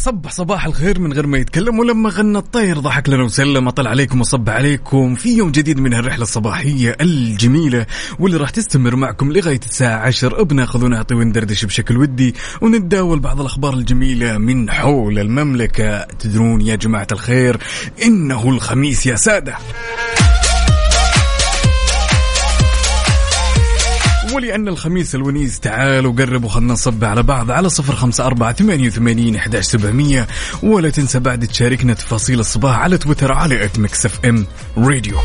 صبح صباح الخير من غير ما يتكلم ولما غنى الطير. ضحك لنا وسلم اطل عليكم وصب عليكم في يوم جديد من الرحلة الصباحية الجميلة واللي راح تستمر معكم لغاية الساعة 10 بناخذ ونعطي وندردش بشكل ودي ونتداول بعض الأخبار الجميلة من حول المملكة. تدرون يا جماعة الخير إنه الخميس يا سادة. ولأن الخميس الونيس تعالوا قربوا خلنا نصب على بعض على صفر خمسة أربعة ثمانية وثمانين إحداش سبعمية. ولا تنسى بعد تشاركنا تفاصيل الصباح على تويتر على at Mix FM Radio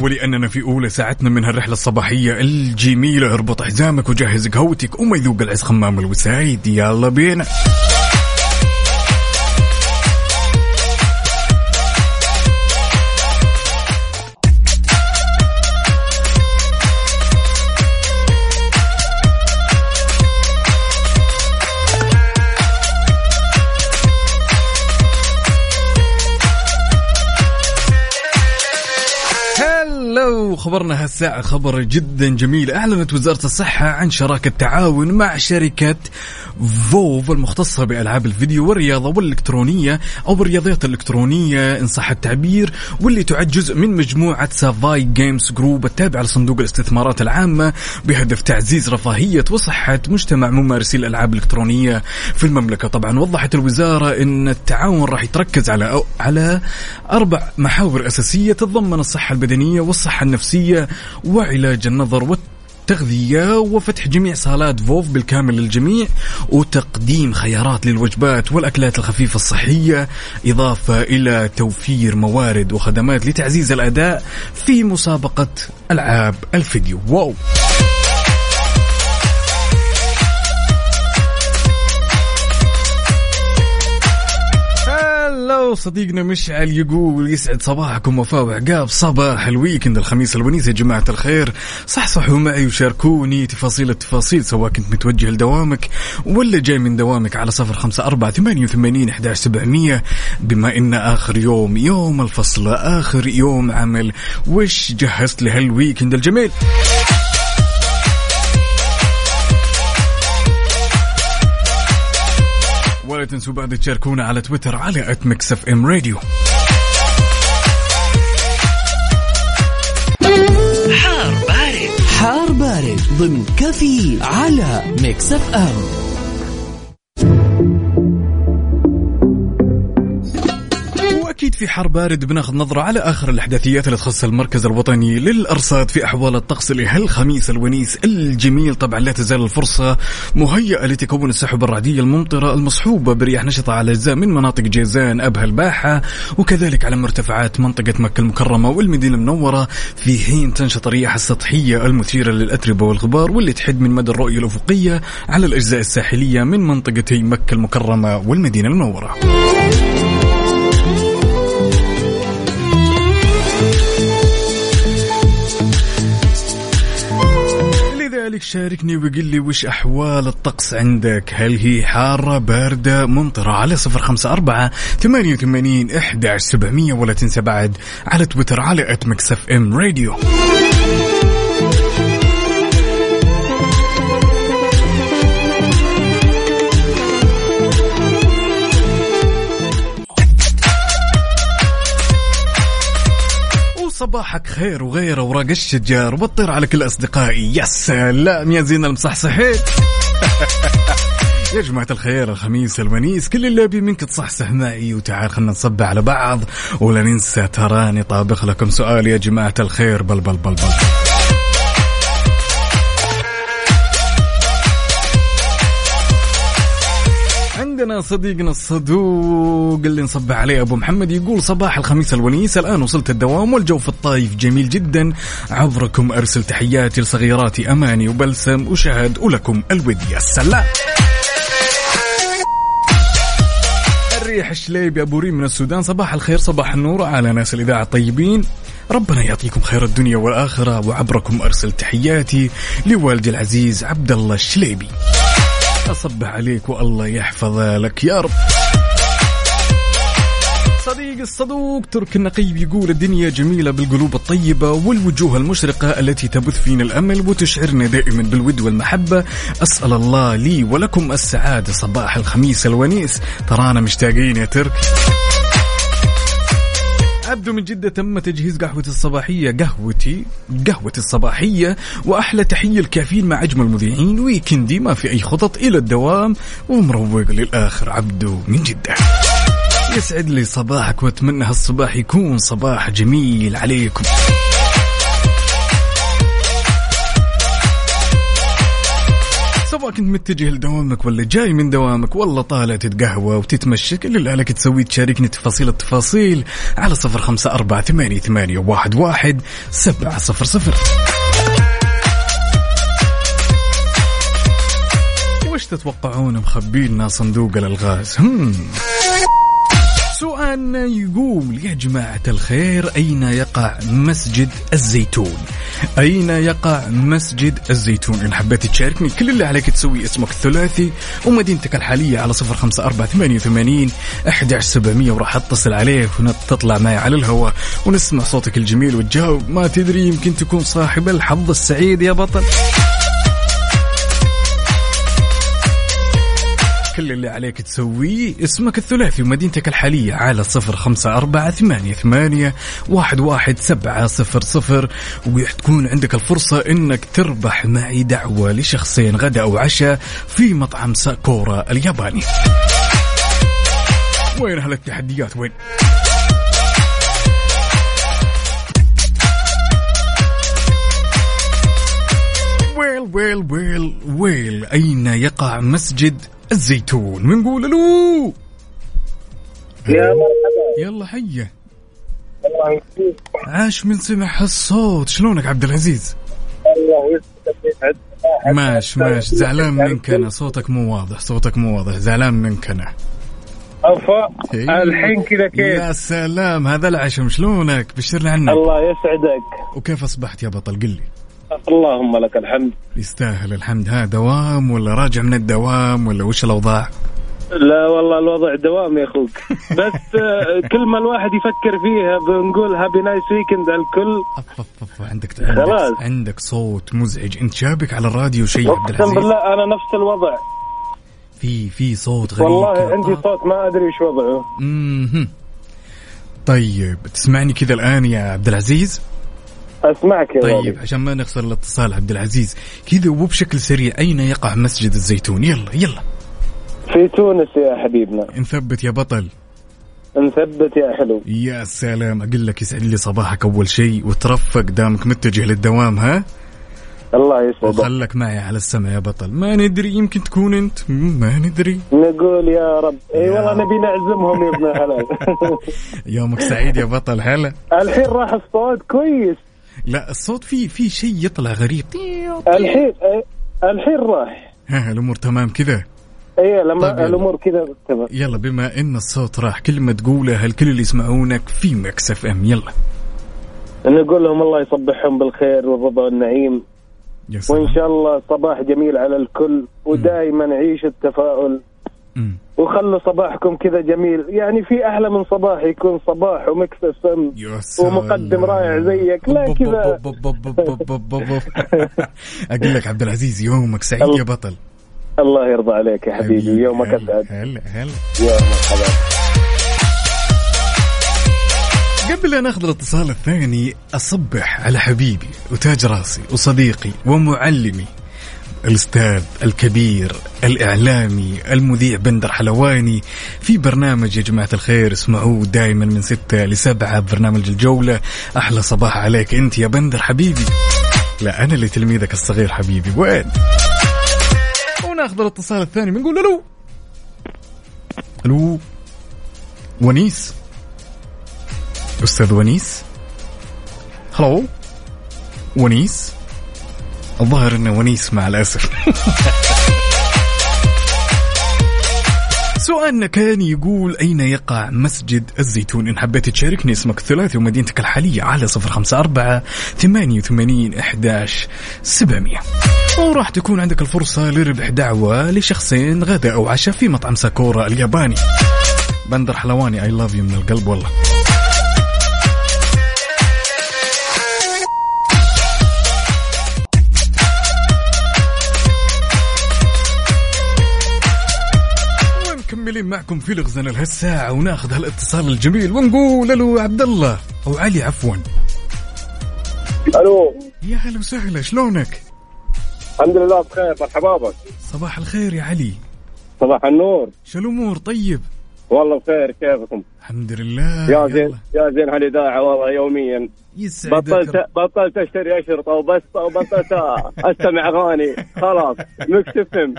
ولأننا في أولى ساعتنا من هالرحلة الصباحية الجميلة اربط حزامك وجهز قهوتك وما يذوق العز خمام الوسايد. يلا بينا. خبرنا هالساعة خبر جدا جميل. أعلنت وزارة الصحة عن شراكة تعاون مع شركة VOV المختصة بألعاب الفيديو والرياضة والإلكترونية أو الرياضيات الإلكترونية إن صح التعبير واللي تعد جزء من مجموعة Savvy Games Group التابعة لصندوق الاستثمارات العامة بهدف تعزيز رفاهية وصحة مجتمع ممارسي الألعاب الإلكترونية في المملكة. طبعا وضحت الوزارة أن التعاون راح يتركز على على أربع محاور أساسية تتضمن الصحة البدنية والصحة النفسية وعلاج النظر والتغذية وفتح جميع صالات فوف بالكامل للجميع وتقديم خيارات للوجبات والأكلات الخفيفة الصحية إضافة إلى توفير موارد وخدمات لتعزيز الأداء في مسابقة ألعاب الفيديو. واو! هلو صديقنا مشعل يقول يسعد صباحكم وفاء وعقاب صباح ال weekend الخميس الونيس يا جماعة الخير. صحصحوا معي وشاركوني تفاصيل التفاصيل سواء كنت متوجه لدوامك ولا جاي من دوامك على صفر خمسة أربعة ثمانية وثمانين إحداش سبعمية. بما إن آخر يوم يوم الفصل آخر يوم عمل وش جهزت لهال weekend الجميل؟ تنسوا بعد تشاركونا على تويتر على at Mix FM Radio. حار بارد. حار بارد ضمن كافيين على Mix FM. في حار بارد بناخذ نظرة على آخر الأحداثيات اللي تخص المركز الوطني للأرصاد في أحوال الطقس لهالخميس الونيس. الجميل طبعا لا تزال الفرصة مهيئة لتكون السحب الرعديه الممطره المصحوبه برياح نشطة على أجزاء من مناطق جيزان أبها الباحة وكذلك على مرتفعات منطقة مكة المكرمة والمدينة المنورة. في حين تنشط الرياح السطحية المثيرة للأتربة والغبار واللي تحد من مدى الرؤية الأفقية على الأجزاء الساحلية من منطقتي مكة المكرمة والمدينة المنورة. لذلك شاركني وقل لي وش أحوال الطقس عندك؟ هل هي حارة باردة ممطرة؟ على صفر خمسة أربعة ثمانية وثمانين إحدى سبعمية ولا تنسى بعد على تويتر على ات مكسف إم راديو. وصباحك خير وغير اوراق الشجار وبطير على كل أصدقائي. يا سلام يا زين المصحصحين. يا جماعة الخير الخميس الونيس كل اللي أبي منك تصحصح معي. وتعال خلنا نصب على بعض. ولا ننسى تراني طابخ لكم سؤال يا جماعة الخير. بل بل بل بل. عندنا صديقنا الصدوق اللي نصبح عليه أبو محمد يقول صباح الخميس الونيس الآن وصلت الدوام والجو في الطايف جميل جدا. عبركم أرسل تحياتي لصغيراتي أماني وبلسم وشهد ولكم الود يا سلام. الريح الشليبي أبو ريم من السودان صباح الخير صباح النور على ناس الإذاعة الطيبين. ربنا يعطيكم خير الدنيا والآخرة وعبركم أرسل تحياتي لوالدي العزيز عبد الله الشليبي. أصبح عليك والله يحفظ لك يا رب. صديق الصدوق ترك النقيب يقول الدنيا جميلة بالقلوب الطيبة والوجوه المشرقة التي تبث فينا الأمل وتشعرنا دائما بالود والمحبة. أسأل الله لي ولكم السعادة صباح الخميس الونيس. ترانا مشتاقين يا ترك. عبدو من جدة تم تجهيز قهوتي الصباحية. قهوتي قهوتي الصباحية وأحلى تحية الكافيين مع أجمل مذيعين ويكندي ما في أي خطط إلى الدوام. ومروق للآخر عبدو من جدة. يسعد لي صباحك وأتمنى هالصباح يكون صباح جميل عليكم. سواء كنت متجه لدوامك ولا جاي من دوامك والله طالع تتقهوى وتتمشى كل اللي عليك تسويه تشاركني تفاصيل التفاصيل على صفر خمسة أربعة ثمانية, ثمانية واحد, واحد سبعة صفر صفر. وش تتوقعون مخبي لنا صندوق الألغاز؟ هم. سؤالنا يقول يا جماعة الخير أين يقع مسجد الزيتون؟ أين يقع مسجد الزيتون؟ إن حبيت تشاركني. كل اللي عليك تسوي اسمك الثلاثي ومدينتك الحالية على صفر خمسة أربعة ثمانية وثمانين أحد سبعمية وراح أتصل عليك وتطلع معي على الهواء ونسمع صوتك الجميل وتجاوب ما تدري يمكن تكون صاحب الحظ السعيد يا بطل. كل اللي عليك تسويه اسمك الثلاثي ومدينتك الحالية على صفر خمسة أربعة ثمانية, ثمانية واحد, واحد سبعة صفر صفر. وتكون عندك الفرصة إنك تربح معي دعوة لشخصين غدا أو عشاء في مطعم ساكورا الياباني. وين هالتحديات وين؟ ويل ويل ويل. أين يقع مسجد الزيتون؟ بنقول له يا مرحبا. يلا يسعدك. عاش من سمع هالصوت. شلونك عبد العزيز؟ الله يسعدك. ماش ماش. زعلان منك أنا. صوتك مو واضح. صوتك مو واضح. زعلان منك أنا. عفا إيه. الحين كذا كيف؟ يا سلام. هذا العشم. شلونك؟ بشرنا عنك. الله يسعدك. وكيف أصبحت يا بطل؟ قل لي. اللهم لك الحمد. يستاهل الحمد. ها دوام ولا راجع من الدوام ولا وش الأوضاع؟ لا والله الوضع دوام يا أخوك. بس آه، كل ما الواحد يفكر فيها بنقول happy nice weekend على الكل. أف أف أف عندك خلاص. عندك, صوت مزعج. أنت شابك على الراديو شيء عبد العزيز؟ بالله أنا نفس الوضع. في في صوت غريب والله. عندي صوت ما أدري إيش وضعه. طيب تسمعني كذا الآن يا عبد العزيز؟ أسمعك يا طيب. عشان ما نخسر الاتصال عبد العزيز كذا وبشكل سريع أين يقع مسجد الزيتون؟ يلا يلا. في تونس يا حبيبنا. نثبت يا بطل. نثبت يا حلو. يا سلام أقول لك يسعد لي صباحك أول شيء وترفق دامك متجه للدوام ها؟ الله يسعدك. وخلك معي على السمع يا بطل. ما ندري يمكن تكون أنت. ما ندري. نقول يا رب. إي والله نبي نعزمهم يا ابن الحلال. يومك سعيد يا بطل هلا. الحين راح الصوت كويس. لا الصوت فيه في شيء يطلع غريب. الحين الحين راح. ها الأمور تمام كذا؟ اي لما طيب. الأمور كذا تمام. يلا بما إن الصوت راح كلمة تقولها الكل اللي يسمعونك في Mix FM. يلا. نقول لهم الله يصبحهم بالخير والرضا والنعيم. يا سلام. وإن شاء الله صباح جميل على الكل ودائما عيش التفاؤل. وخلوا صباحكم كذا جميل. يعني في أحلى من صباح يكون صباح ومكس السم يا سلام. ومقدم رائع زيك. لا كذا. أقول لك عبد العزيز يومك سعيد يا بطل. الله يرضى عليك يا حبيبي. يومك أسعد. هلا هلا. يا مرحبا. قبل أن أخذ الاتصال الثاني أصبح على حبيبي وتاج راسي وصديقي ومعلمي الأستاذ الكبير الإعلامي المذيع بندر حلواني في برنامج يا جماعة الخير اسمعوه دائما من ستة لسبعة برنامج الجولة. أحلى صباح عليك أنت يا بندر حبيبي. لا أنا اللي تلميذك الصغير حبيبي وين؟ وناخذ الاتصال الثاني بنقول له ألو. ونيس. أستاذ ونيس. هلو ونيس. الظاهر إنه ونيس مع الأسف. سؤالنا كان يقول أين يقع مسجد الزيتون؟ إن حبيت تشاركني اسمك الثلاثي ومدينتك الحالية على صفر خمسة أربعة ثمانية وثمانين إحداش سبعمية. وراح تكون عندك الفرصة لربح دعوة لشخصين غداء أو عشاء في مطعم ساكورا الياباني. بندر حلواني I love you من القلب والله. مكملين معكم في الغزنا لهالساعة وناخذ هالاتصال الجميل ونقول ألو عبد الله أو علي عفوا. ألو. يا هلا وسهلا شلونك؟ الحمد لله بخير مرحبا بك. صباح الخير يا علي. صباح النور. شو الأمور؟ طيب؟ والله بخير كيفكم؟ الحمد لله يا زين. يا زين هالاذاعه والله يوميا يسعدك بطلت بطلت أشتري اشرطه وبس وبطلت أستمع أغاني خلاص مكس فهم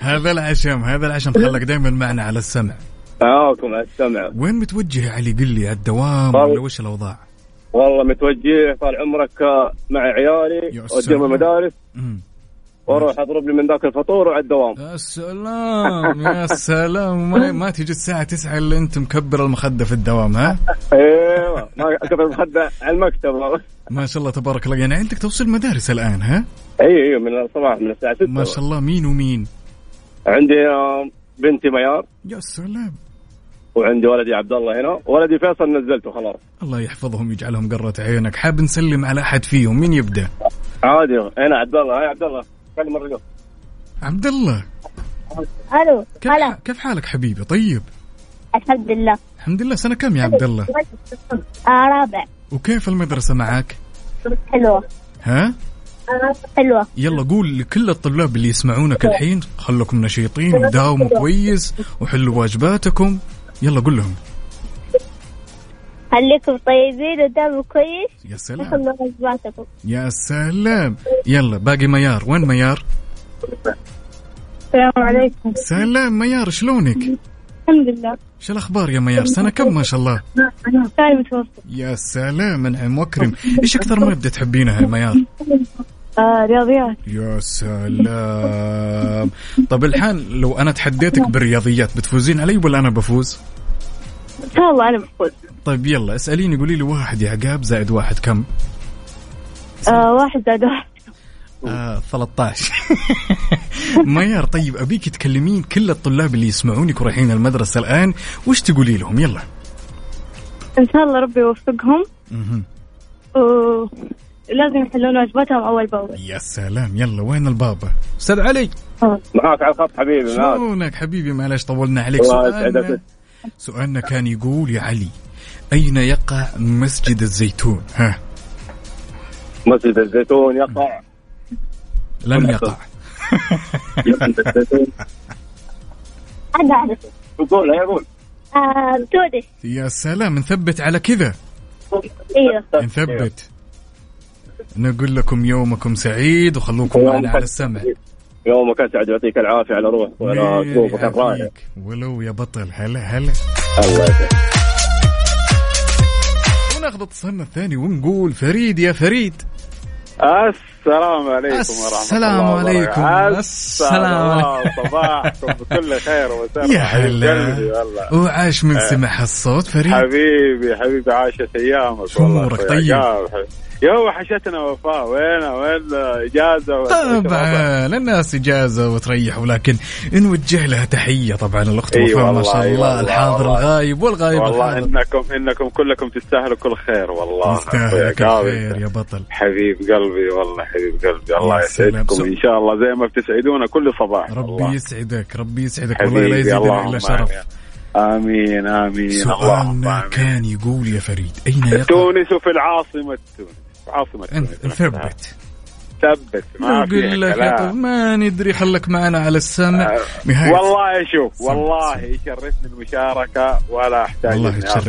هذا العشم هذا العشم خلك دائما معنا على السمع معاكم على السمع وين متوجه يا علي قل لي على الدوام. ولا وش الأوضاع؟ والله متوجه طال عمرك مع عيالي يا أوديهم. المدارس مم. وأروح اضرب لي من ذاك الفطور وعلى الدوام يا سلام يا سلام. ما, ما تجي الساعة تسعة إلا أنت مكبر المخدة في الدوام ها؟ أيوه ما قبل المخدة على المكتب. ما شاء الله تبارك الله. يعني عندك توصيل مدارس الآن ها؟ أي أي من الصباح من الساعة 6 ما شاء الله. مين ومين؟ عندي آه، بنتي ميار. يا سلام. وعندي ولدي عبد الله هنا. ولدي فيصل نزلته خلاص. الله يحفظهم يجعلهم قرة عينك حاب نسلم على أحد فيهم؟ مين يبدأ؟ عادي هنا عبد الله. هاي عبد الله. كلم الرجل عبد الله. ألو كيف, هلا كيف حالك حبيبي؟ طيب؟ الحمد لله. الحمد لله. سنة كم يا عبد الله؟ آه رابع. وكيف المدرسة معك؟ حلوة. ها؟ حلوة. يلا قول لكل الطلاب اللي يسمعونك الحين خلكم نشيطين وداوموا كويس وحلوا واجباتكم. يلا قول لهم. خليكم طيبين وداموا كويس؟ يا سلام. يا سلام. يلا باقي ميار. وين ميار؟ السلام عليكم. سلام ميار شلونك؟ الحمد لله. شو الأخبار يا ميار؟ سنة كم ما شاء الله؟ ثاني متوسط. يا سلام أنعم وأكرم. إيش أكثر مادة تحبينها يا ميار؟ آه رياضيات. يا سلام. طب الحين لو أنا تحديتك بالرياضيات بتفوزين علي ولا أنا بفوز؟ إن شاء الله أنا بفوز. طيب يلا اسأليني قولي لي واحد يا عقاب زائد واحد كم؟ آه واحد زائد واحد. آه 13 ميار طيب أبيك تكلمين كل الطلاب اللي يسمعونك ورايحين المدرسة الآن وش تقولي لهم؟ يلا. إن شاء الله ربي يوفقهم. ولازم يحلون واجباتهم أول بأول. يا سلام يلا وين البابا؟ أستاذ علي. معاك على الخط حبيبي معاك. شلونك حبيبي؟ معلش طولنا عليك. سؤالنا. سؤالنا كان يقول يا علي أين يقع مسجد الزيتون؟ ها. مسجد الزيتون يقع. لن يقع. مسجد الزيتون أنا اعرف يقول يقول. آه يا سلام نثبت على كذا. إيوه. نثبت. نقول لكم يومكم سعيد وخلوكم معنا على السمع. يومك اسعد يعطيك العافية على روح وعلى الرائع يعافيك. ولو يا بطل هلا هلا. الله يسعدك وناخذ اتصالنا الثاني ونقول فريد يا فريد. السلام عليكم ورحمة السلام الله عليكم. وبركاته. السلام السلام صباحكم بكل خير وسر يا هلا. وعاش من سمع الصوت فريد. حبيبي حبيبي عاشت أيامك والله. أخوي طيب؟ يا وحشتنا وفاء وين؟ وين إجازة؟ طبعا الناس إجازة وتريح ولكن نوجه لها تحية طبعا الأخت وفاء ما شاء الله الحاضر والله. الغايب والغايب والله الحاضر. إنكم إنكم كلكم تستاهلوا كل خير والله. عقاب. خير يا بطل. حبيب قلبي والله حبيب قلبي. الله. يسعدكم إن شاء الله زي ما بتسعدونا كل صباح. ربي والله. يسعدك ربي يسعدك والله لا يزيدنا إلا شرف. آمين. آمين سؤالنا كان يقول يا فريد أين يقع؟ تونس وفي العاصمة تونس عاصمة ثبت. ثبت. ما فيها لك يا طب كلام ما ندري خلك معنا على السمع. نهاية. والله شوف والله. يشرفني المشاركة ولا أحتاج والله إني. آخذ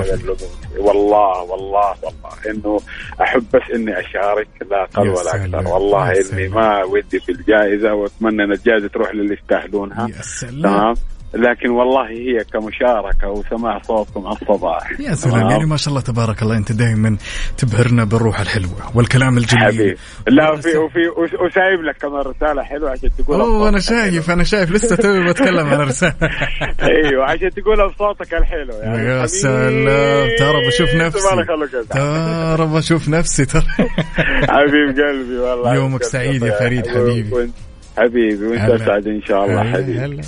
والله والله والله. إنه احب بس إني أشارك لا أقل ولا أكثر. والله إني. ما ودي في الجائزة وأتمنى إن الجائزة تروح للي يستاهلونها يا سلام. تمام؟ لكن والله هي كمشاركة وسماع صوتكم على الصباح يا سلام يعني ما شاء الله تبارك الله أنت دائما تبهرنا بالروح الحلوة والكلام الجميل حبيبي لا وفي وفي وس- وسايب لك كمان رسالة حلوة عشان تقولها أوه أنا شايف أنا شايف لسه توي بتكلم على رسالة أيوه عشان تقولها بصوتك الحلو يعني يا. سلام ترى بشوف نفسي. ترى بشوف نفسي ترى حبيب قلبي والله يومك سعيد يا فريد حبيبي. حبيبي وانت. أسعد إن شاء الله حبيبي.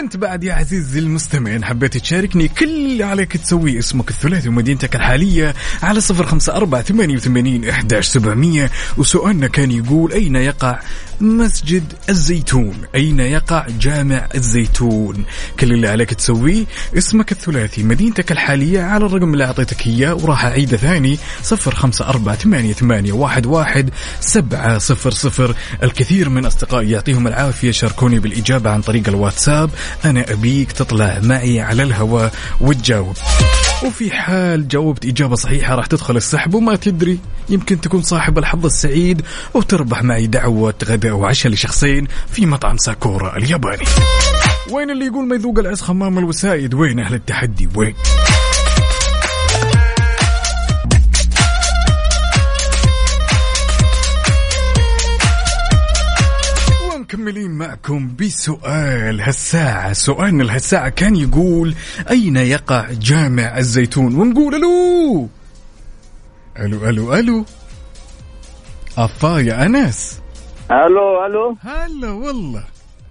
وانت بعد يا عزيزي المستمعين حبيت تشاركني كل اللي عليك تسويه اسمك الثلاثي ومدينتك الحالية على صفر خمسة أربعة ثمانية وثمانين إحداش سبعمية. وسؤالنا كان يقول أين يقع مسجد الزيتون. أين يقع جامع الزيتون؟ كل اللي عليك تسويه اسمك الثلاثي مدينتك الحالية على الرقم اللي أعطيتك إياه وراح أعيده ثاني صفر خمسة أربعة ثمانية ثمانية واحد واحد سبعة صفر صفر. الكثير من أصدقائي يعطيهم العافية شاركوني بالإجابة عن طريق الواتساب. أنا أبيك تطلع معي على الهواء وتجاوب. وفي حال جاوبت إجابة صحيحة راح تدخل السحب وما تدري يمكن تكون صاحب الحظ السعيد وتربح معي دعوة غداء وعشاء لشخصين في مطعم ساكورا الياباني. وين اللي يقول ما يذوق العز خمام الوسائد؟ وين أهل التحدي؟ وين؟ ومكملين معكم بسؤال هالساعة سؤالنا لهالساعة كان يقول أين يقع جامع الزيتون؟ ونقول ألو! ألو ألو ألو! أفا يا أنس. ألو ألو! هلا والله.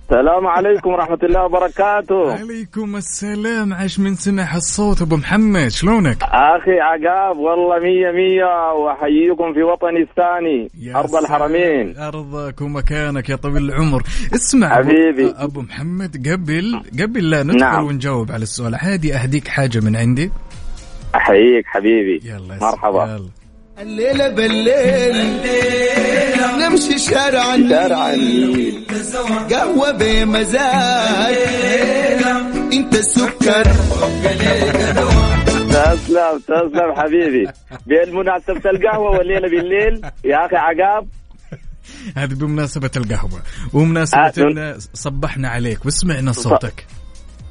السلام عليكم ورحمة الله وبركاته. عليكم السلام. عاش من سمع الصوت أبو محمد. شلونك؟ أخي عقاب والله مية مية وأحييكم في وطني الثاني أرض. الحرمين. أرضك ومكانك يا طويل العمر. اسمع حبيبي. أبو, أبو محمد قبل قبل لا ندخل نعم. ونجاوب على السؤال عادي أهديك حاجة من عندي؟ أحييك حبيبي. يلا مرحبا. يلا. الليلة بالليل. نمشي شارع النيل قهوة بمزاج. انت السكر. تسلم تسلم حبيبي. بالمناسبة القهوة والليلة بالليل. يا أخي عقاب. هذه بمناسبة القهوة ومناسبة آه، صبحنا عليك وسمعنا صوتك.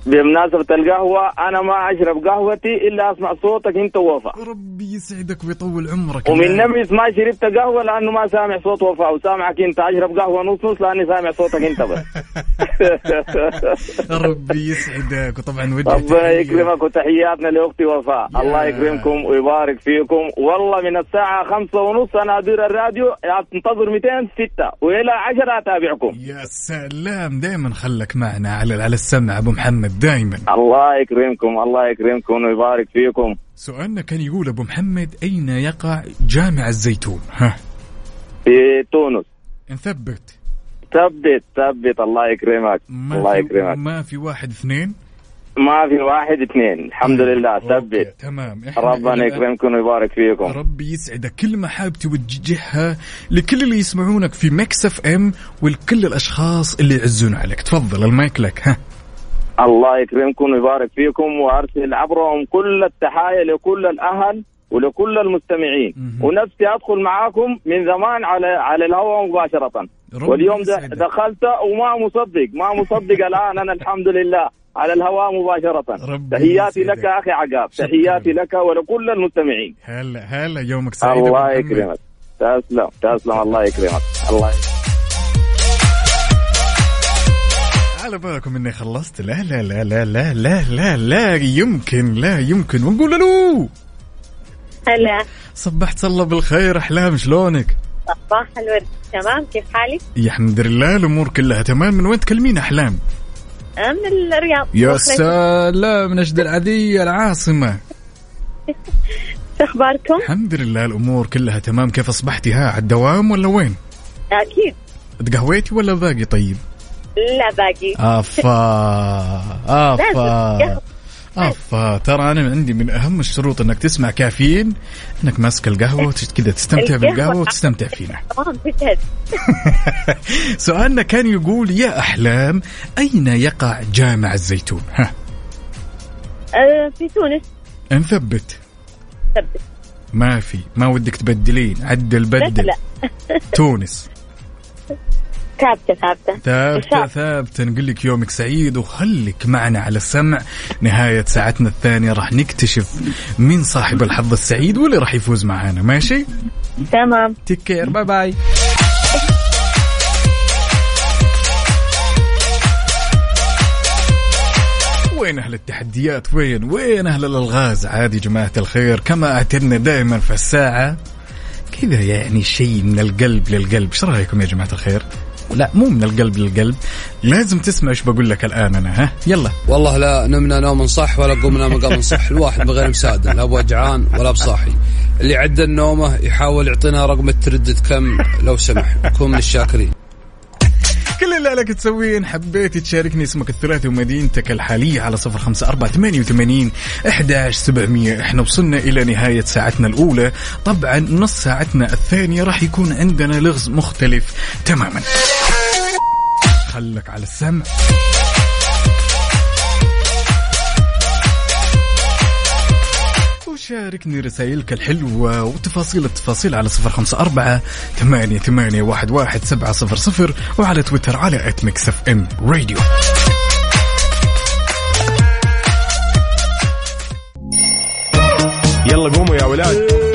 بمناسبة القهوة أنا ما أشرب قهوتي إلا أسمع صوتك أنت ووفاء. ربي يسعدك ويطول عمرك. ومن. نفس ما شربت قهوة لأنه ما سامع صوت وفاء وسامعك أنت. أشرب قهوة نص نص لأني سامع صوتك أنت بس. ربي يسعدك. وطبعا وجه ربنا. يكرمك وتحياتنا لأختي وفاء. الله يكرمكم ويبارك فيكم. والله من الساعة خمسة ونص أنا أدير الراديو أنتظر 206 وإلى 10 أتابعكم. يا سلام. دائما خلك معنا على على السمع. أبو محمد. دائما الله يكرمكم الله يكرمكم ويبارك فيكم. سؤالنا كان يقول أبو محمد أين يقع جامع الزيتون؟ ها. في تونس. نثبت ثبت ثبت. الله يكرمك ما الله يكرمك. ما في واحد اثنين؟ ما في واحد اثنين. الحمد لله okay، ثبت. تمام. ربنا يكرمكم ويبارك فيكم. ربي يسعدك كلمة حاب توجهها لكل اللي يسمعونك في Mix FM ولكل الأشخاص اللي يعزون عليك. تفضل المايك لك. ها. الله يكرمكم ويبارك فيكم وأرسل عبرهم كل التحايا لكل الأهل ولكل المستمعين مهم. ونفسي أدخل معاكم من زمان على على الهواء مباشرة واليوم. دخلت وما مصدق ما مصدق الآن أنا الحمد لله على الهواء مباشرة ربي تحياتي. لك أخي عقاب. تحياتي لك ولكل المستمعين هلا هلا يومك سعيد الله. يكرمك تسلم تسلم الله يكرمك الله يكرمك. على بالكم إني خلصت لا لا لا لا لا لا لا لا يمكن لا يمكن ونقول ألو هلا صبحت الله بالخير أحلام شلونك؟ صباح الورد تمام كيف حالك؟ يا الحمد لله الأمور كلها تمام من وين تكلمين أحلام؟ من الرياض يا. سلام نجد العدي العاصمة شو أخباركم؟ الحمد لله الأمور كلها تمام كيف أصبحتي ها على الدوام ولا وين؟ أكيد تقهويتي ولا باقي طيب؟ لا باقي. أفا أفا. أفا. ترى أنا عندي من أهم الشروط إنك تسمع كافيين إنك ماسك القهوة كذا تستمتع. بالقهوة وتستمتع فينا. تجهز سؤالنا كان يقول يا أحلام أين يقع جامع الزيتون؟ ها. آه، في تونس. نثبت ثبت. ما في. ما ودك تبدلين. عدل لا بدل. لا. تونس. ثابتة إن شاء ثابتة. نقول لك يومك سعيد وخليك معنا على السمع. نهاية ساعتنا الثانية راح نكتشف مين صاحب الحظ السعيد واللي راح يفوز معانا. ماشي؟ تمام. take care bye bye وين أهل التحديات؟ وين؟ وين أهل الألغاز؟ عادي جماعة الخير كما أعتدنا دائما في الساعة. كذا يعني شيء من القلب للقلب. إيش رأيكم يا جماعة الخير؟ لا مو من القلب للقلب. لازم تسمع إيش بقول لك الآن أنا ها؟ يلا. والله لا نمنا نوم صح ولا قمنا مقام صح الواحد بغير مساعد لا بوجعان ولا بصاحي. اللي عدى النومة يحاول يعطينا رقم التردد كم لو سمح. نكون من الشاكرين كل اللي عليك تسويه إن حبيت تشاركني اسمك الثلاثي ومدينتك الحالية على صفر خمسة أربعة ثمانية وثمانين إحداش سبعمية. إحنا وصلنا إلى نهاية ساعتنا الأولى. طبعا نص ساعتنا الثانية راح يكون عندنا لغز مختلف تماما. خلك على السمع وشاركني رسائلك الحلوة وتفاصيل التفاصيل على صفر خمسة أربعة ثمانية ثمانية واحد واحد سبعة صفر صفر وعلى تويتر على at Mix FM Radio يلا قوموا يا ولاد.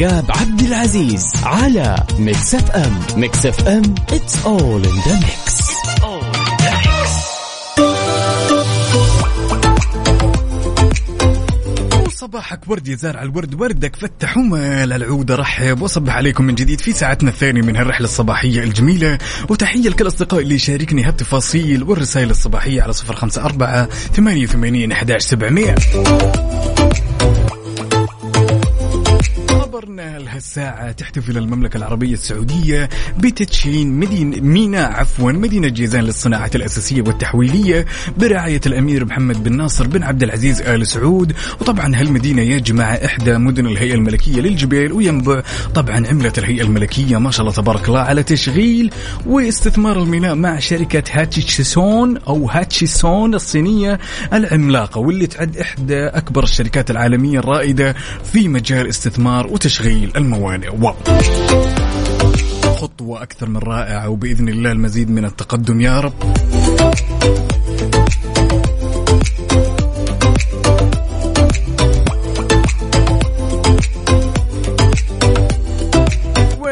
عقاب عبد العزيز على Mix FM Mix FM it's all in the mix. صباحك ورد يا زارع الورد وردك فتح ومال العود رحب وصبح عليكم من جديد في ساعتنا الثانية من هالرحلة الصباحية الجميلة. وتحية لكل أصدقائي اللي يشاركني هالتفاصيل والرسائل الصباحية على صفر خمسة أربعة ثمانية وثمانين أحداش سبعمية. خبرنا لهالساعة تحتفل المملكة العربية السعودية بتدشين مدينة ميناء عفوا مدينة جيزان للصناعة الأساسية والتحويلية برعاية الأمير محمد بن ناصر بن عبد العزيز آل سعود. وطبعا هالمدينة يا جماعة إحدى مدن الهيئة الملكية للجبال وينبع. طبعا عملة الهيئة الملكية ما شاء الله تبارك الله على تشغيل واستثمار الميناء مع شركة هاتشيسون أو هاتشيسون الصينية العملاقة واللي تعد إحدى أكبر الشركات العالمية الرائدة في مجال استثمار وتشغيل. الموانئ واو. خطوة أكثر من رائعة وبإذن الله المزيد من التقدم يا رب.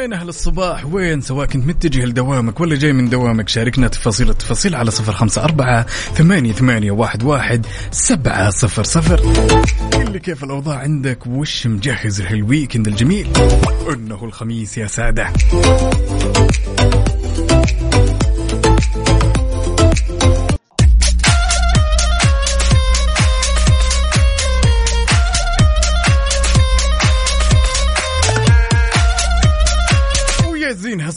وين أهل الصباح؟ وين؟ سواء كنت متجه لدوامك ولا جاي من دوامك شاركنا تفاصيل التفاصيل على صفر خمسة أربعة ثمانية ثمانية واحد واحد سبعة صفر صفر. قل لي كيف الأوضاع عندك؟ وش مجهز لهالويكند الجميل؟ إنه الخميس يا سادة.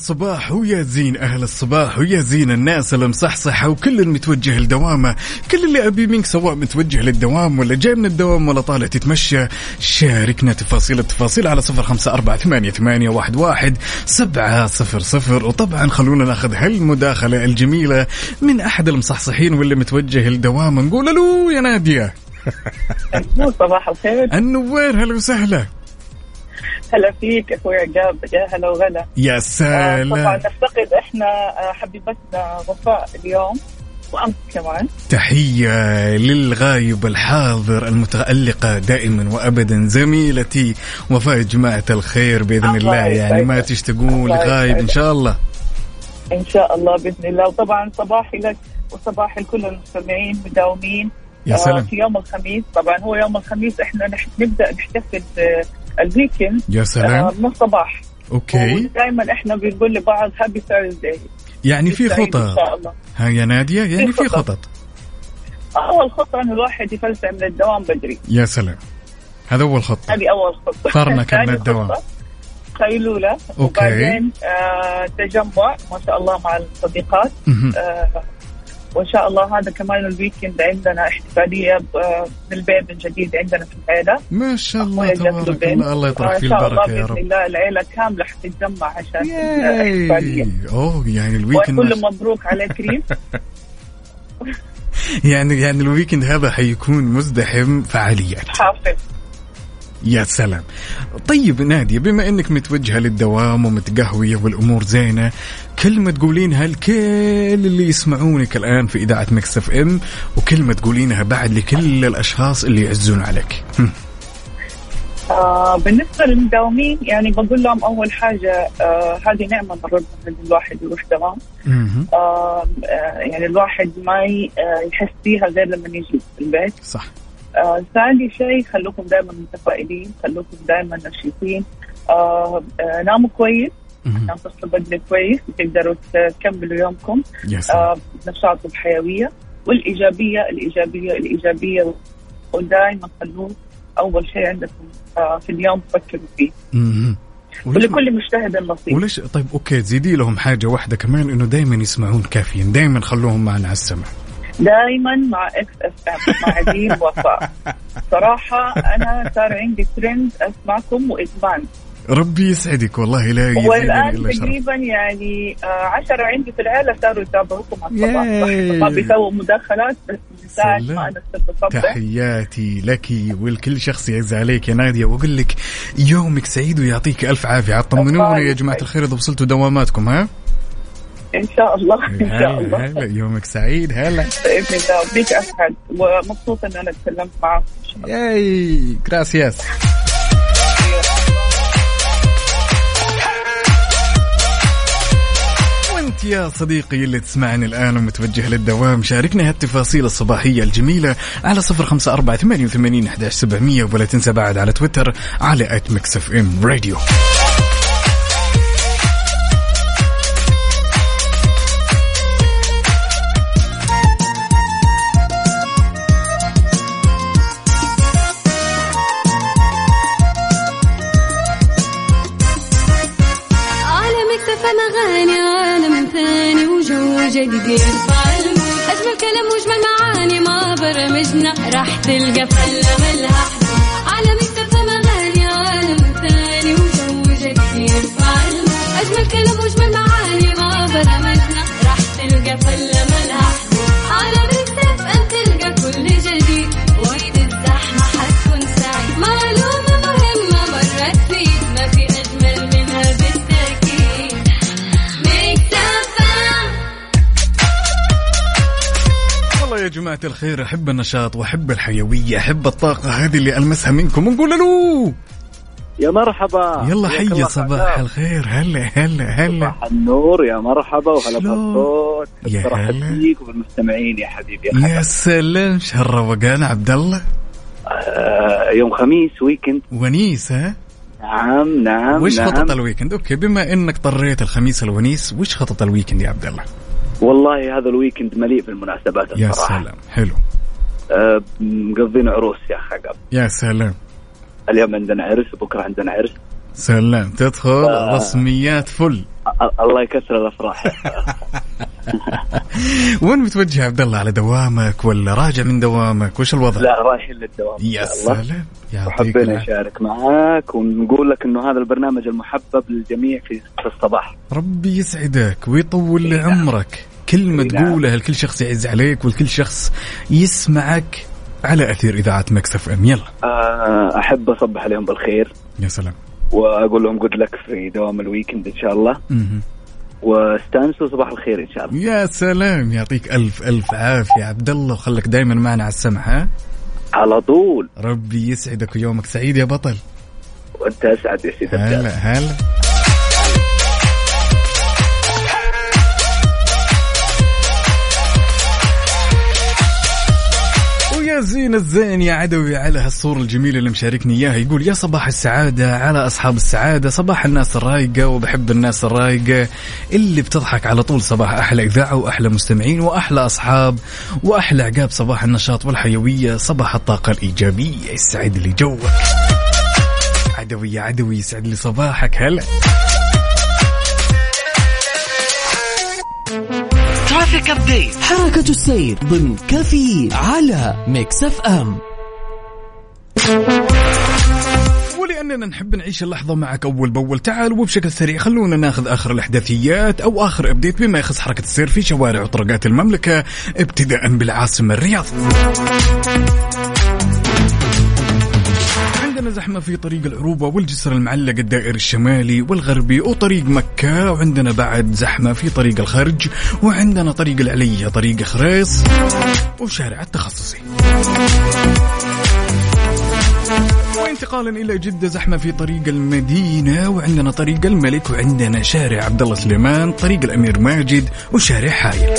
زين هالصباح ويا زين أهل الصباح ويا زين الناس المصحصحه وكل المتوجه لدوامة. كل اللي أبي منك سواء متوجه للدوام ولا جاي من الدوام ولا طالع تتمشى. شاركنا تفاصيل التفاصيل على صفر خمسة أربعة ثمانية, ثمانية واحد, واحد سبعة صفر صفر. وطبعا خلونا ناخذ هالمداخلة الجميلة من أحد المصحصحين واللي متوجه للدوام نقول له يا نادية. صباح الخير. النوير هلا وسهلا. هلا فيك أخوي عقاب يا هلا وغلا. يا آه، طبعا سلام. نفتقد إحنا آه، حبيبتنا وفاء اليوم وأمس كمان. تحية للغايب الحاضر المتألقة دائما وأبدا. زميلتي وفاء جماعة الخير بإذن الله الله. يعني ما. تشتقون لغايب إن يسعدك. شاء الله. إن شاء الله بإذن الله. وطبعا صباحي لك وصباح لكل المستمعين مداومين. يا آه، سلام في يوم الخميس طبعا هو يوم الخميس إحنا نبدأ نحتفل آه، ال weekend. يا آه، سلام من الصباح. okay. ودائما إحنا بنقول لبعض happy Thursday يعني في خطط. ها يا نادية يعني في خطط. خطط. أول خطة انه الواحد يفلسع من الدوام بدري. يا سلام. هذا أول خطة. هذه أول خطة. فرنك من الدوام. خطة قيلولة okay. وبعدين آه تجمع ما شاء الله مع الصديقات. آه وإن شاء الله هذا كمان ال weekend عندنا احتفالية ب- بال baby الجديد عندنا في العيلة. ما شاء الله تبارك. الله الله يطرح فيه البركة يا بإذن رب الله العيلة كاملة حتتجمع عشان الاحتفالية. أوه يعني ال weekend وكل مبروك عليك كريم. يعني يعني ال weekend هذا حيكون مزدحم فعاليات حافل يا سلام. طيب نادية بما إنك متوجهة للدوام ومتقهوية والأمور زينة كلمة تقولينها لكل اللي يسمعونك الآن في إذاعة Mix FM وكلمة تقولينها بعد لكل الأشخاص اللي يعزون عليك. آه بالنسبة للمداومين يعني بقول لهم أول حاجة آه هذه نعمة من ربنا إن الواحد يروح دوام. آه آه، يعني الواحد ما آه، يحس فيها غير لما يجي البيت. صح. آه ثاني شيء خلوكم دائما متفائلين خلوكم دائما نشيطين. آه آه ناموا كويس عشان تصلوا بدري كويس وتقدروا تكملوا يومكم. آه بنشاط وبحيويه والإيجابية الإيجابية الإيجابية. ودائما خلوه أول شيء عندكم آه في اليوم تفكروا فيه. ولكل مجتهد نصيب وليش؟ طيب okay زيدي لهم حاجة واحدة كمان إنه دائما يسمعون كافيين دائما خلوهم معنا على السمع. دائما مع Mix FM مع دين وفاء. صراحة أنا صار عندي ترند أسمعكم وإدمان. ربي يسعدك والله لا يزيدني والآن تقريبا يعني آه، عشرة عندي في العيلة صاروا يتابعوكم على الصباح. ما بيسووا مداخلات بس. ما أنا أصبح. تحياتي لك ولكل شخص يعز عليك يا نادية. وأقول لك يومك سعيد ويعطيك ألف عافية. طمنونا يا جماعة الخير إذا وصلتوا دواماتكم ها؟ إن شاء الله إن شاء الله. هلا يومك سعيد هلا. بإذن الله بيك اسعد ومبسوطة إن أنا تكلمت معك ياي جراسياس وأنت يا صديقي اللي تسمعني الآن ومتوجه للدوام شاركنا هالتفاصيل الصباحية الجميلة على صفر خمسة أربعة ثمانية وثمانين ولا تنسى بعد على تويتر على at Mix FM Radio أغاني عالم ثاني وجو جديد. أجمل كلام وأجمل معاني ما برمجنا. راح تلقى فلة ملها عالمك سفن أغاني عالم ثاني وجو جديد. أجمل كلام وأجمل معاني ما برمجنا. راح تلقى فلة جماعة الخير أحب النشاط وأحب الحيوية أحب الطاقة هذه اللي ألمسها منكم. ونقول له يا مرحبا. يلا حي صباح. الخير. هلا هلا هلا. صباح النور. يا مرحبا وهلا بالصوت. يا هلا. فيك وبالمستمعين يا حبيبي يا يا سلام. شهر روقان عبد الله. آه يوم خميس ويكند ونيس ها؟ نعم نعم وش نعم. خطط ال weekend okay بما إنك طريت الخميس الونيس وش خطط ال weekend يا عبد الله؟ والله هذا الويكند مليء بالمناسبات يا الصراحة. سلام. حلو. آه مقضين عروس يا عقب يا سلام. اليوم عندنا عرس وبكره عندنا عرس. سلام. تدخل آه. رسميات فل. الله يكسر الأفراح. وين متوجه عبد الله؟ على دوامك ولا راجع من دوامك؟ وش الوضع؟ لا رايحين للدوام يا. سلام. وحبينا. نشارك معاك ونقول لك إنه هذا البرنامج المحبب للجميع في الصباح. ربي يسعدك ويطول لي عمرك. كلمة إيه نعم. تقولها لكل شخص يعز عليك ولكل شخص يسمعك على أثير إذاعة Mix FM. يلا. آه، أحب أصبح عليهم بالخير. يا سلام. وأقول لهم good luck في دوام ال weekend إن شاء الله. واستانسوا صباح الخير إن شاء الله. يا سلام يعطيك ألف ألف عافية. عبد الله وخلك دايما معنا على السمع ها؟ على طول. ربي يسعدك ويومك سعيد يا بطل. وأنت أسعد يا سيدي. هلا هلا. زين الزين يا عدوي على هالصورة الجميلة اللي مشاركني إياها. يقول يا صباح السعادة على أصحاب السعادة. صباح الناس الرايقة وبحب الناس الرايقة اللي بتضحك على طول. صباح أحلى إذاعة وأحلى مستمعين وأحلى أصحاب وأحلى عقاب. صباح النشاط والحيوية. صباح الطاقة الإيجابية. يسعد لي جوك. عدوي يا عدوي يسعد لي صباحك. هلا. traffic update حركة السير ضمن كفي على Mix FM. ولأننا نحب نعيش اللحظة معك أول بأول. تعال وبشكل سريع خلونا ناخذ آخر الأحداثيات أو آخر update بما يخص حركة السير في شوارع وطرقات المملكة ابتداء بالعاصمة الرياض. زحمة في طريق العروبة والجسر المعلق الدائري الشمالي والغربي وطريق مكة. وعندنا بعد زحمة في طريق الخرج وعندنا طريق العلية طريق خريص وشارع التخصصي. وانتقالا إلى جدة زحمة في طريق المدينة وعندنا طريق الملك وعندنا شارع عبد الله سليمان طريق الأمير ماجد وشارع حايل.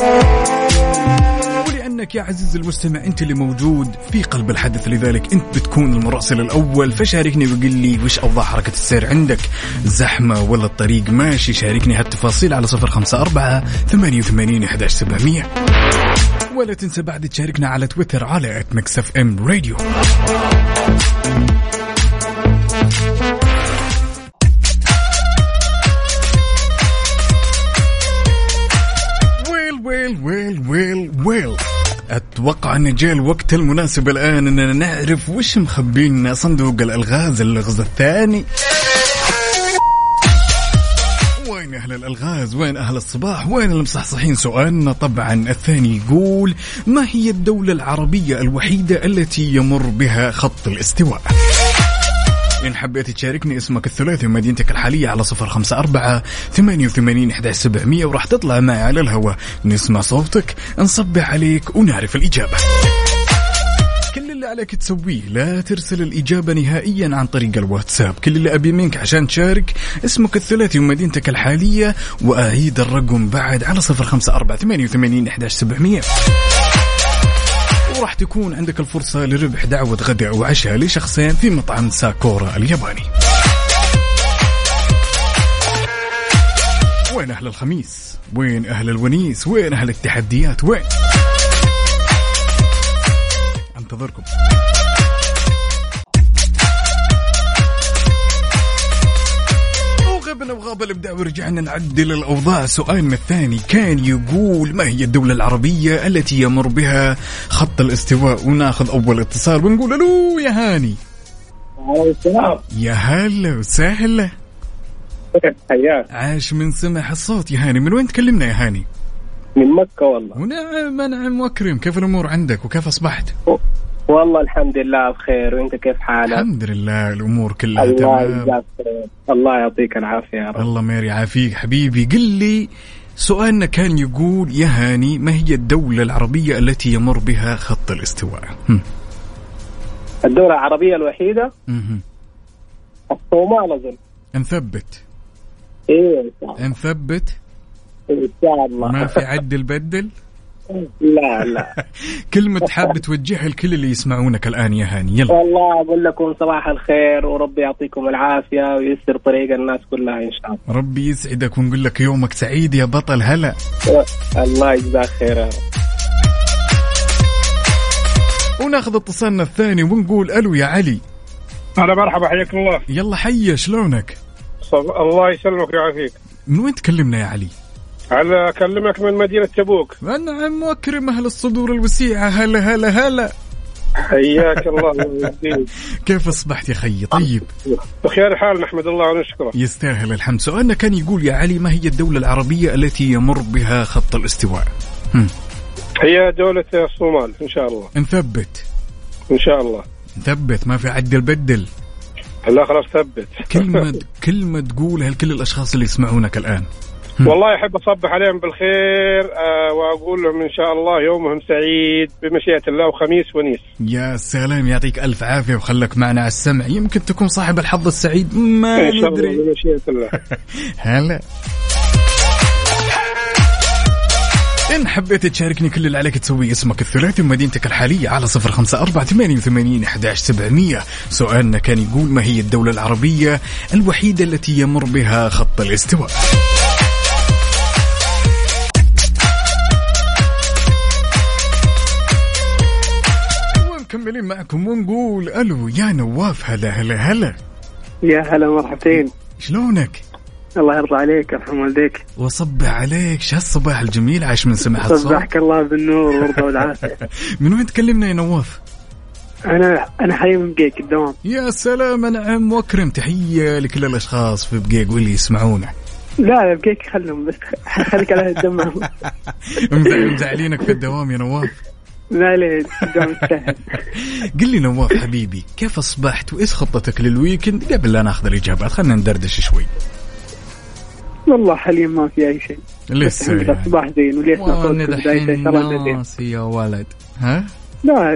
ولانك يا عزيزي المستمع أنت اللي موجود في قلب الحدث. لذلك أنت بتكون المراسل الأول. فشاركني وقل لي وش أوضاع حركة السير عندك. زحمة ولا الطريق ماشي؟ شاركني هالتفاصيل على صفر خمسة أربعة ثمانية وثمانين احداش سبعمئه ولا تنسى بعد تشاركنا على تويتر على @ Mix FM Radio well well well well well. أتوقع أن جاء الوقت المناسب الآن أننا نعرف وش مخبينا صندوق الألغاز اللغز الثاني. وين أهل الألغاز؟ وين أهل الصباح؟ وين المصحصحين؟ سؤالنا طبعا الثاني يقول ما هي الدولة العربية الوحيدة التي يمر بها خط الاستواء؟ إن حبيت تشاركني اسمك الثلاثي ومدينتك الحالية على صفر خمسة أربعة ثمانية وثمانين إحدى سبعمية وراح تطلع معي على الهواء. نسمع صوتك نصبح عليك ونعرف الإجابة. كل اللي عليك تسويه لا ترسل الإجابة نهائيا عن طريق الواتساب. كل اللي أبي منك عشان تشارك اسمك الثلاثي ومدينتك الحالية وأعيد الرقم بعد على صفر خمسة أربعة ثمانية وثمانين إحداش سبعمية. وراح تكون عندك الفرصة لربح دعوة غداء أو عشاء لشخصين في مطعم ساكورا الياباني. وين أهل الخميس؟ وين أهل الونيس؟ وين أهل التحديات؟ وين؟ أنتظركم. وغاب الإبداع ورجعنا نعدل الأوضاع. سؤالنا الثاني كان يقول ما هي الدولة العربية التي يمر بها خط الاستواء؟ وناخذ أول اتصال ونقول ألو يا هاني. يا هلا وسهلا. حياك. عاش من سمع الصوت يا هاني. من وين تكلمنا يا هاني؟ من مكة والله. ونعم نعم وأكرم كيف الأمور عندك؟ وكيف أصبحت؟ والله الحمد لله بخير. وانت كيف حالك؟ الحمد لله الأمور كلها الله تمام. الله يعطيك العافية يا رب. الله ما يعافيك. حبيبي قل لي سؤالنا كان يقول يا هاني ما هي الدولة العربية التي يمر بها خط الاستواء؟ الدولة العربية الوحيدة. الصومال أظن. نثبت إيه. نثبت إن شاء الله. ما في عدل بدل لا لا. كلمة حاب توجهها لكل اللي يسمعونك الآن يا هاني يلا. والله أقول لكم صباح الخير وربي يعطيكم العافية وييسر طريق الناس كلها إن شاء الله. ربي يسعدك ونقول لك يومك سعيد يا بطل هلا. الله يجزاك خير يا رب. وناخذ اتصالنا الثاني ونقول ألو يا علي. هلا مرحبا حياك الله. يلا حيا شلونك؟ صب... الله يسلمك ويعافيك. من وين تكلمنا يا علي؟ على أكلمك من مدينة تبوك. نعم واكرم أهل الصدور الوسيعة هلا هلا هلا. حياك الله. كيف أصبحت يا خيي؟ طيب. بخير حال نحمد الله ونشكره. يستاهل الحمد. سؤالنا كان يقول يا علي ما هي الدولة العربية التي يمر بها خط الاستواء؟ هم. هي دولة الصومال إن شاء الله. نثبت إن شاء الله. نثبت ما في عدل بدل لا خلاص ثبت. كلمة كلمة تقولها لكل الأشخاص اللي يسمعونك الآن. والله أحب أصبح عليهم بالخير آه وأقول لهم إن شاء الله يومهم سعيد بمشيئة الله وخميس ونيس. يا سلام يعطيك ألف عافية وخلك معنا على السمع. يمكن تكون صاحب الحظ السعيد ما إن شاء الله ندري. بمشيئة الله. هلا. إن حبيت تشاركني كل اللي عليك تسوي اسمك الثلاثي ومدينتك الحالية على صفر خمسة أربعة ثمانية وثمانين أحداش سبعمية. سؤالنا كان يقول ما هي الدولة العربية الوحيدة التي يمر بها خط الاستواء؟ ومكملين معكم ونقول ألو يا نواف هلا هلا هلا. يا هلا مرحبتين شلونك؟ الله يرضى عليك يرحم والديك. وصبح عليك. شو هالصباح الجميل؟ عاش من سمعة الصوت. صبحك الله بالنور والرضا والعافية. من وين تكلمنا يا نواف؟ أنا أنا حي من بقيك الدوام. يا سلام انعم واكرم تحية لكل الأشخاص في بقيق واللي يسمعونا. لا لا بقيك خلهم بس خليك على الدم. معهم. مزع- مزعلينك في الدوام يا نواف؟ الدوام يستاهل قل لي نواف حبيبي كيف أصبحت؟ وإيش خطتك للويكند؟ قبل لا نأخذ الإجابات خلينا ندردش شوي. والله حاليا ما في أي شيء. لسه يعني. صباح زين وأنا صوتك إن شاء الله يا ولد. ها؟ لا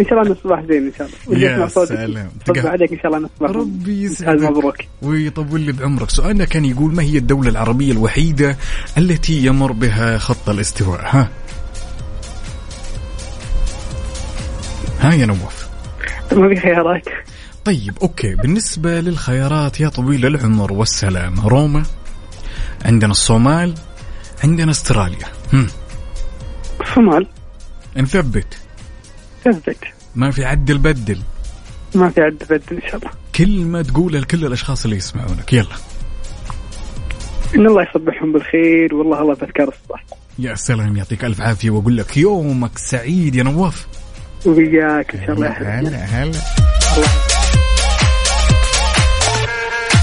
إن شاء الله الصباح زين إن شاء الله. يا سلام. عليك إن شاء الله الصباح ربي يسعدك. مبروك. ويطول لي بعمرك. سؤالنا كان يقول ما هي الدولة العربية الوحيدة التي يمر بها خط الاستواء؟ ها؟ ها يا نواف؟ ما في خيارات. طيب أوكي. بالنسبة للخيارات يا طويل العمر والسلام روما عندنا الصومال عندنا استراليا. هم. الصومال نثبت تثبت ما في عدل بدل ما في عد بدل إن شاء الله. كلمة تقولها لكل الأشخاص اللي يسمعونك. يلا. إن الله يصبحهم بالخير والله الله بذكر الصباح. يا سلام يعطيك ألف عافية وأقول لك يومك سعيد يا نواف. وبياك إن شاء الله يا حبيبي هلا هلا.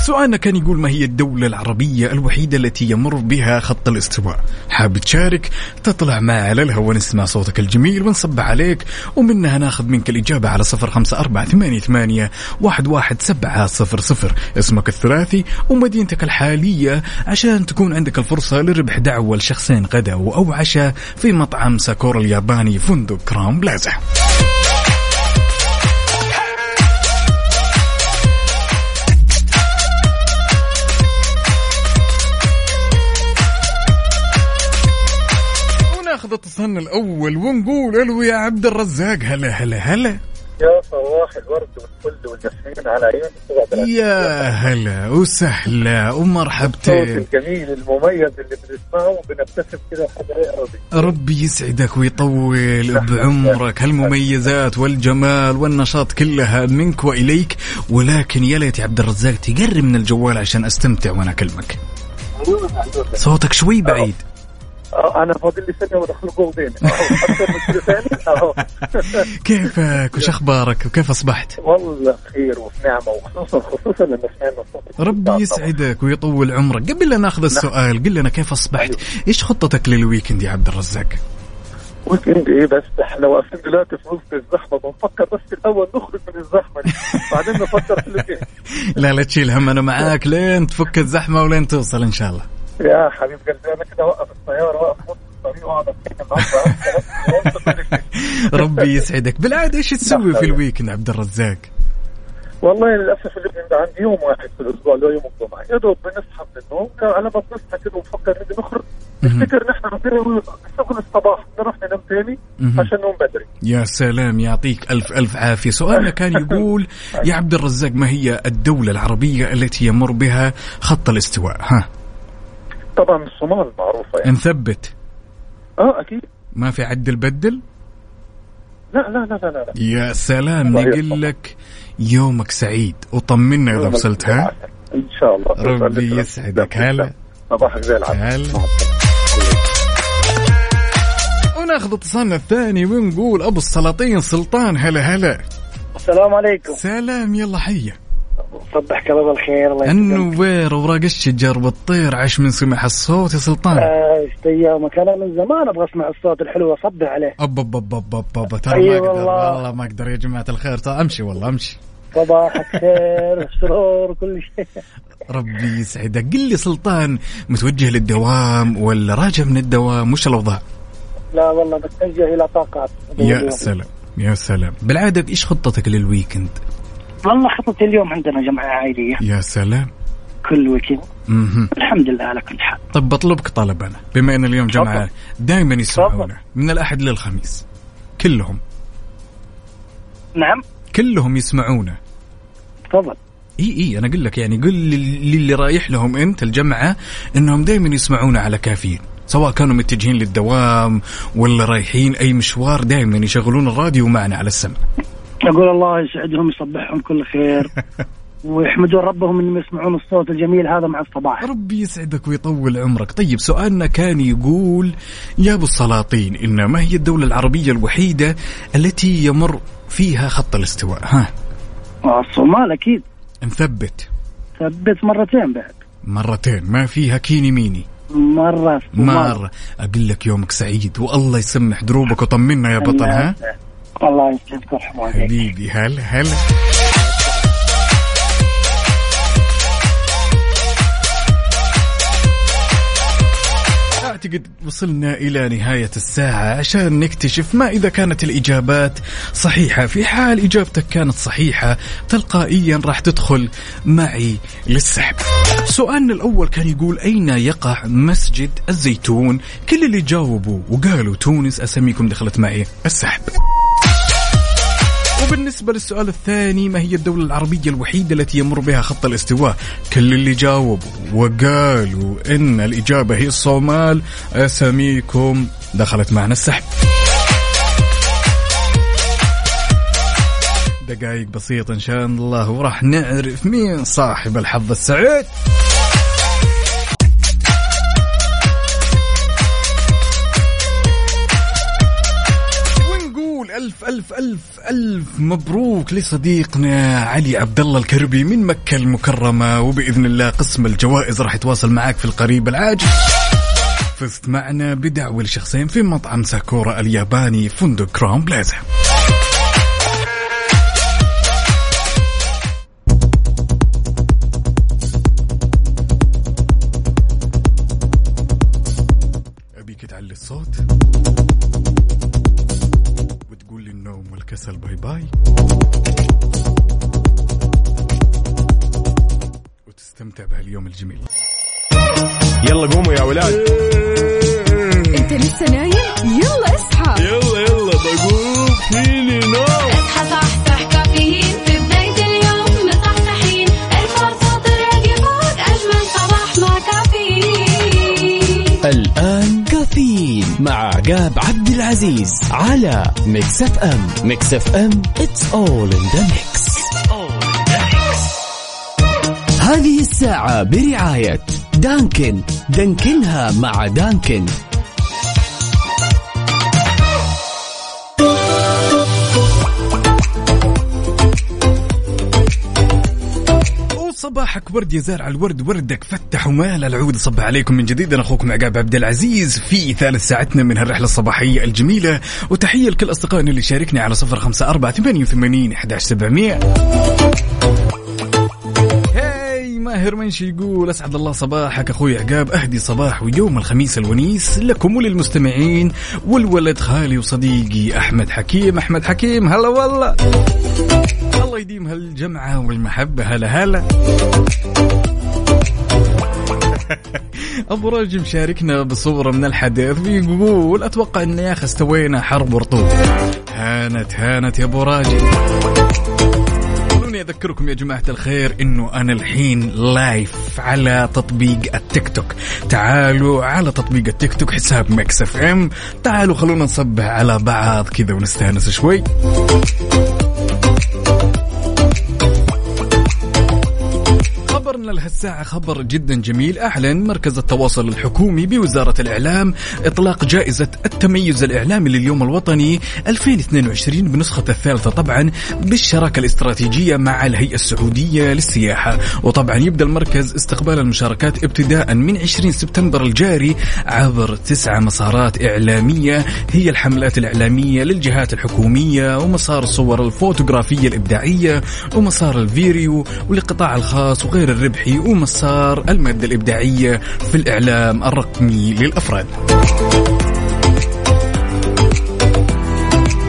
سؤالنا كان يقول ما هي الدولة العربية الوحيدة التي يمر بها خط الاستواء؟ حاب تشارك؟ تطلع معي على الهواء نسمع صوتك الجميل ونصبح عليك ومنها ناخذ منك الإجابة على صفر خمسة أربعة ثمانية, ثمانية واحد, واحد سبعة صفر صفر. اسمك الثلاثي ومدينتك الحالية عشان تكون عندك الفرصة لربح دعوة لشخصين غدا أو عشاء في مطعم ساكورا الياباني فندق كرام بلازا. اتصالنا الأول ونقول ألو يا عبد الرزاق هلا هلا هلا. يا صباح الورد والفل والياسمين على عيوني يا هلا وسهلا الصوت ومرحبتين الجميل المميز اللي بنسمعه وبنبتسم قلبي ربي يسعدك ويطول بعمرك. هالمميزات والجمال والنشاط كلها منك وإليك. ولكن يا ليت يا عبد الرزاق تقرب من الجوال عشان أستمتع وأنا أكلمك. صوتك شوي بعيد. أنا فاضل لي ثانية وأدخل جولدين ثاني. اهو كيفك وش أخبارك؟ وكيف أصبحت؟ والله خير وفي نعمه وخصوصا خصوصا لما سمعنا صوتك ربي يسعدك ويطول عمرك. قبل لا نأخذ السؤال قل لنا كيف أصبحت؟ إيش خطتك لل weekend يا عبد الرزاق؟ weekend إيه بس؟ إحنا واقفين دلوقتي في وسط الزحمة. بنفكر بس الأول نخرج من الزحمة دي. بعدين نفكر في ال weekend. لا لا تشيل هم أنا معاك. لين تفك الزحمة ولين توصل إن شاء الله. يا حبيب قلبي أنا كده اوقف السياره واقف في وسط الطريق واقعد اتكلم معاك ربي يسعدك. بالعادة إيش تسوي في ال weekend عبد الرزاق؟ والله للأسف ال weekend عندي يوم واحد في الأسبوع اللي هو يوم الجمعة. يا دوب بنصحى من النوم على ما بنصحى كده ونفكر نيجي نخرج. نفتكر إحنا عندنا شغل الصباح نروح ننام تاني. عشان نقوم بدري. يا سلام يعطيك ألف ألف عافية. سؤالنا كان يقول يا عبد الرزاق ما هي الدولة العربية التي يمر بها خط الاستواء؟ ها. طبعا الصومال معروفة يعني. نثبت. آه أكيد. ما في عدل بدل لا لا لا لا لا. يا سلام نقول لك يومك سعيد. وطمنا إذا وصلت ها؟ إن شاء الله. ربي يسعدك. هلا. صباحك زي العسل. هلا. وناخذ اتصالنا الثاني ونقول أبو السلاطين سلطان. هلا هلا. السلام عليكم. سلام يلا حيه صبحك الله بالخير الله يسلمك النوير وراق الشجر والطير عاش من سمع الصوت يا سلطان. آه، إيش أيامك؟ أنا من زمان أبغى أسمع الصوت الحلو أصبح عليه. أب أب أب أب أب أب. ترى أي ما أقدر والله. والله ما أقدر يا جماعة الخير. ترى أمشي والله أمشي. صباحك خير سرور كل شيء. ربي يسعدك. قل لي سلطان متوجه للدوام ولا راجع من الدوام؟ وش الأوضاع؟ لا والله بتوجه إلى طاقات. يا سلام يا سلام. بالعادة إيش خطتك لل weekend؟ والله خطتي اليوم عندنا جمعة عائلية. يا سلام. كل weekend. الحمد لله على كل حال طب بطلبك طلب أنا. بما أن اليوم جمعة دائما يسمعونا. من الأحد للخميس كلهم. نعم. كلهم يسمعونا. تفضل. إي إي أنا أقول لك يعني قل لل- للي رايح لهم أنت الجمعة إنهم دائما يسمعونا على كافيين. سواء كانوا متجهين للدوام ولا رايحين أي مشوار دائما يشغلون الراديو معنا على السمع. أقول الله يسعدهم يصبحهم كل خير. ويحمدون ربهم إنهم يسمعون الصوت الجميل هذا مع الصباح. ربي يسعدك ويطول عمرك. طيب سؤالنا كان يقول يا أبو السلاطين إن ما هي الدولة العربية الوحيدة التي يمر فيها خط الاستواء؟ ها. الصومال أكيد. نثبت. ثبت مرتين بعد. مرتين. ما فيها كيني ميني. مرة. مرة. أقول لك يومك سعيد والله يسمح دروبك وطمنا يا بطل ها. الله يسعدك ويرحم والديك حبيبي هلا هلا أعتقد وصلنا إلى نهاية الساعة. عشان نكتشف ما إذا كانت الإجابات صحيحة. في حال إجابتك كانت صحيحة تلقائيا راح تدخل معي للسحب. سؤالنا الأول كان يقول أين يقع مسجد الزيتون؟ كل اللي جاوبوا وقالوا تونس أساميكم دخلت معي السحب. وبالنسبة للسؤال الثاني ما هي الدولة العربية الوحيدة التي يمر بها خط الاستواء؟ كل اللي جاوبوا وقالوا إن الإجابة هي الصومال. أساميكم دخلت معنا السحب. دقائق بسيطة إن شاء الله وراح نعرف مين صاحب الحظ السعيد. ألف ألف ألف ألف مبروك لصديقنا علي عبد الله الكربي من مكة المكرمة وبإذن الله قسم الجوائز راح يتواصل معك في القريب العاجل فزت معنا بدعوة لشخصين في مطعم Sakura الياباني فندق Crowne Plaza. bye. وتستمتع بهاليوم الجميل. يلا قوموا يا ولاد. العزيز على Mix FM Mix FM it's all in the mix. هذه الساعة برعاية دانكن. دانكنها مع دانكن. وصباحك ورد يا زارع الورد وردك فتح ومال العود. صب عليكم من جديد أنا أخوكم عقاب عبد العزيز في ثالث ساعتنا من هالرحلة الصباحية الجميلة. وتحية لكل أصدقائنا اللي شاركني على صفر خمسة أربعة ثمانية وثمانين احدى سبعمئه ماهر منشي يقول أسعد الله صباحك أخوي عقاب. أهدي صباح ويوم الخميس الونيس لكم وللمستمعين والولد خالي وصديقي أحمد حكيم. أحمد حكيم هلا والله. الله يديم هالجمعة والمحبة هلا هلا. أبو راجي مشاركنا بصورة من الحدث بيقول أتوقع ان يا أخي استوينا حرب ورطوب هانت هانت يا أبو راجي خلوني أذكركم يا جماعة الخير إنه أنا الحين live على تطبيق التيك توك. تعالوا على تطبيق التيك توك حساب Mix FM. تعالوا خلونا نصبح على بعض كذا ونستأنس شوي. خبرنا لهالساعة خبر جدا جميل. أعلن مركز التواصل الحكومي بوزارة الإعلام إطلاق جائزة التميز الإعلامي لليوم الوطني 2022 بنسخة الثالثة طبعا بالشراكة الاستراتيجية مع الهيئة السعودية للسياحة. وطبعا يبدأ المركز استقبال المشاركات ابتداء من 20 سبتمبر الجاري عبر تسعة مسارات إعلامية هي الحملات الإعلامية للجهات الحكومية ومسار الصور الفوتوغرافية الإبداعية ومسار الفيديو والقطاع الخاص وغير الربحي ومسار المادة الإبداعية في الإعلام الرقمي للأفراد.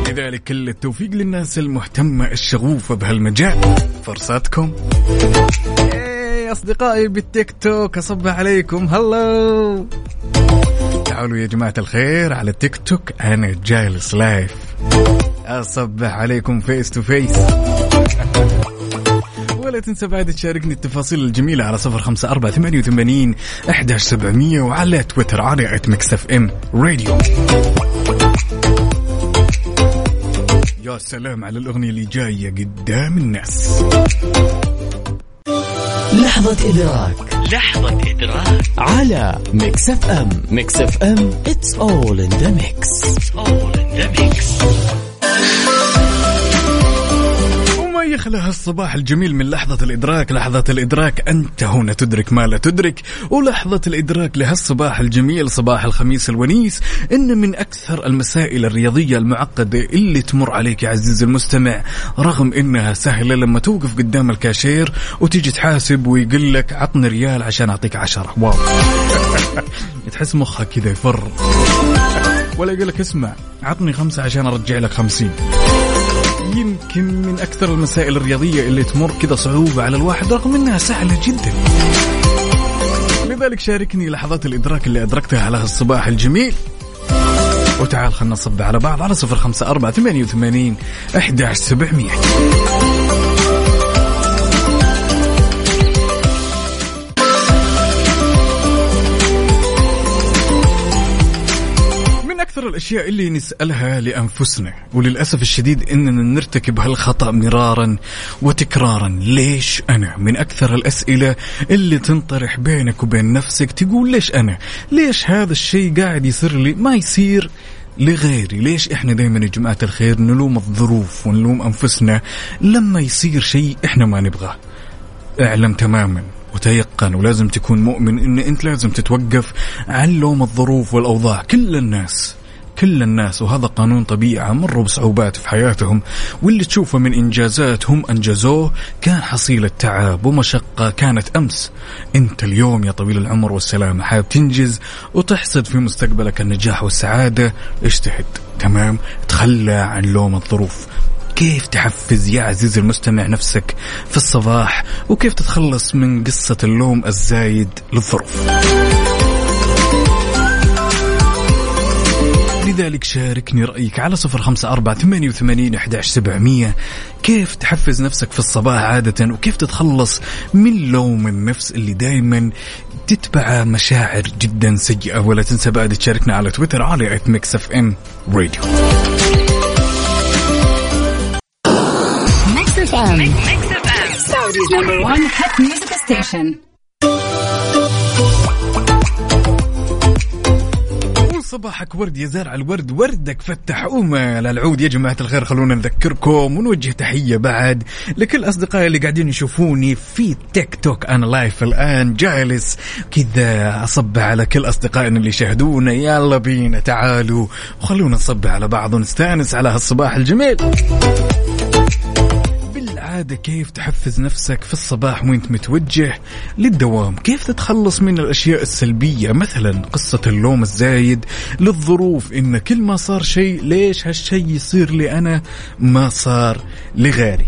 لذلك كل التوفيق للناس المهتمة الشغوفة بهالمجال. فرصتكم إيه أصدقائي بالتيك توك أصبح عليكم. hello. تعالوا يا جماعة الخير على التيك توك أنا جالس live. أصبح عليكم face to face ولا تنسى بعد تشاركني التفاصيل الجميلة على صفر خمسة أربعة ثمانية وثمانين أحداش سبعمية وعلى تويتر على at Mix FM Radio يا سلام على الأغنية اللي جاية قدام الناس. لحظة إدراك. لحظة إدراك. على Mix FM Mix FM it's all in the mix. It's all in the mix. وما يخلى هالصباح الجميل من لحظة الإدراك لحظة الإدراك أنت هنا تدرك ما لا تدرك ولحظة الإدراك لهالصباح الجميل صباح الخميس الونيس إن من أكثر المسائل الرياضية المعقدة اللي تمر عليك يا عزيزي المستمع رغم إنها سهلة لما توقف قدام الكاشير وتيجي تحاسب ويقول لك عطني ريال عشان أعطيك عشرة. wow. تحس مخك كذا يفر. ولا يقول لك اسمع عطني خمسة عشان أرجع لك خمسين. يمكن من أكثر المسائل الرياضية اللي تمر كذا صعوبة على الواحد رغم أنها سهلة جدا. لذلك شاركني لحظات الإدراك اللي أدركتها على هالصباح الجميل. وتعال خلنا نصب على بعض على صفر خمسة أربعة ثمانية وثمانين أحداش سبعمية. من أكثر الأشياء اللي نسألها لأنفسنا وللأسف الشديد أننا نرتكب هالخطأ مرارا وتكرارا. ليش أنا؟ من أكثر الأسئلة اللي تنطرح بينك وبين نفسك تقول ليش أنا؟ ليش هذا الشيء قاعد يصير لي؟ ما يصير لغيري. ليش إحنا دائما يا جماعة الخير نلوم الظروف ونلوم أنفسنا؟ لما يصير شيء إحنا ما نبغاه. اعلم تماما وتيقن ولازم تكون مؤمن إن أنت لازم تتوقف عن لوم الظروف والأوضاع. كل الناس كل الناس وهذا قانون طبيعة مروا بصعوبات في حياتهم واللي تشوفه من إنجازات هم أنجزوه كان حصيلة تعب ومشقة كانت أمس. أنت اليوم يا طويل العمر والسلامة حابب تنجز وتحصد في مستقبلك النجاح والسعادة. اجتهد تمام؟ تخلى عن لوم الظروف. كيف تحفز يا عزيزي المستمع نفسك في الصباح؟ وكيف تتخلص من قصة اللوم الزايد للظروف؟ لذلك شاركني رأيك على صفر خمسة أربعة ثمانية وثمانين أحداش سبعمية كيف تحفز نفسك في الصباح عادة وكيف تتخلص من لوم النفس اللي دايما تتبع مشاعر جدا سيئة ولا تنسى بعد تشاركنا على تويتر على at Mix FM Radio FM. Mix FM. Saudi's number one hit music station. صباحك ورد يا زارع الورد وردك فتح أمل العود يا جماعة الخير خلونا نذكركم ونوجه تحية بعد لكل أصدقائي اللي قاعدين يشوفوني في تيك توك أنا لايف الآن جالس كذا أصب على كل أصدقائنا اللي يشاهدونا. يلا بينا تعالوا. وخلونا نصب على بعض ونستأنس على هالصباح الجميل. بالعادة كيف تحفز نفسك في الصباح وانت متوجه للدوام؟ كيف تتخلص من الأشياء السلبية؟ مثلا قصة اللوم الزايد للظروف إن كل ما صار شيء ليش هالشيء يصير لي أنا ما صار لغيري؟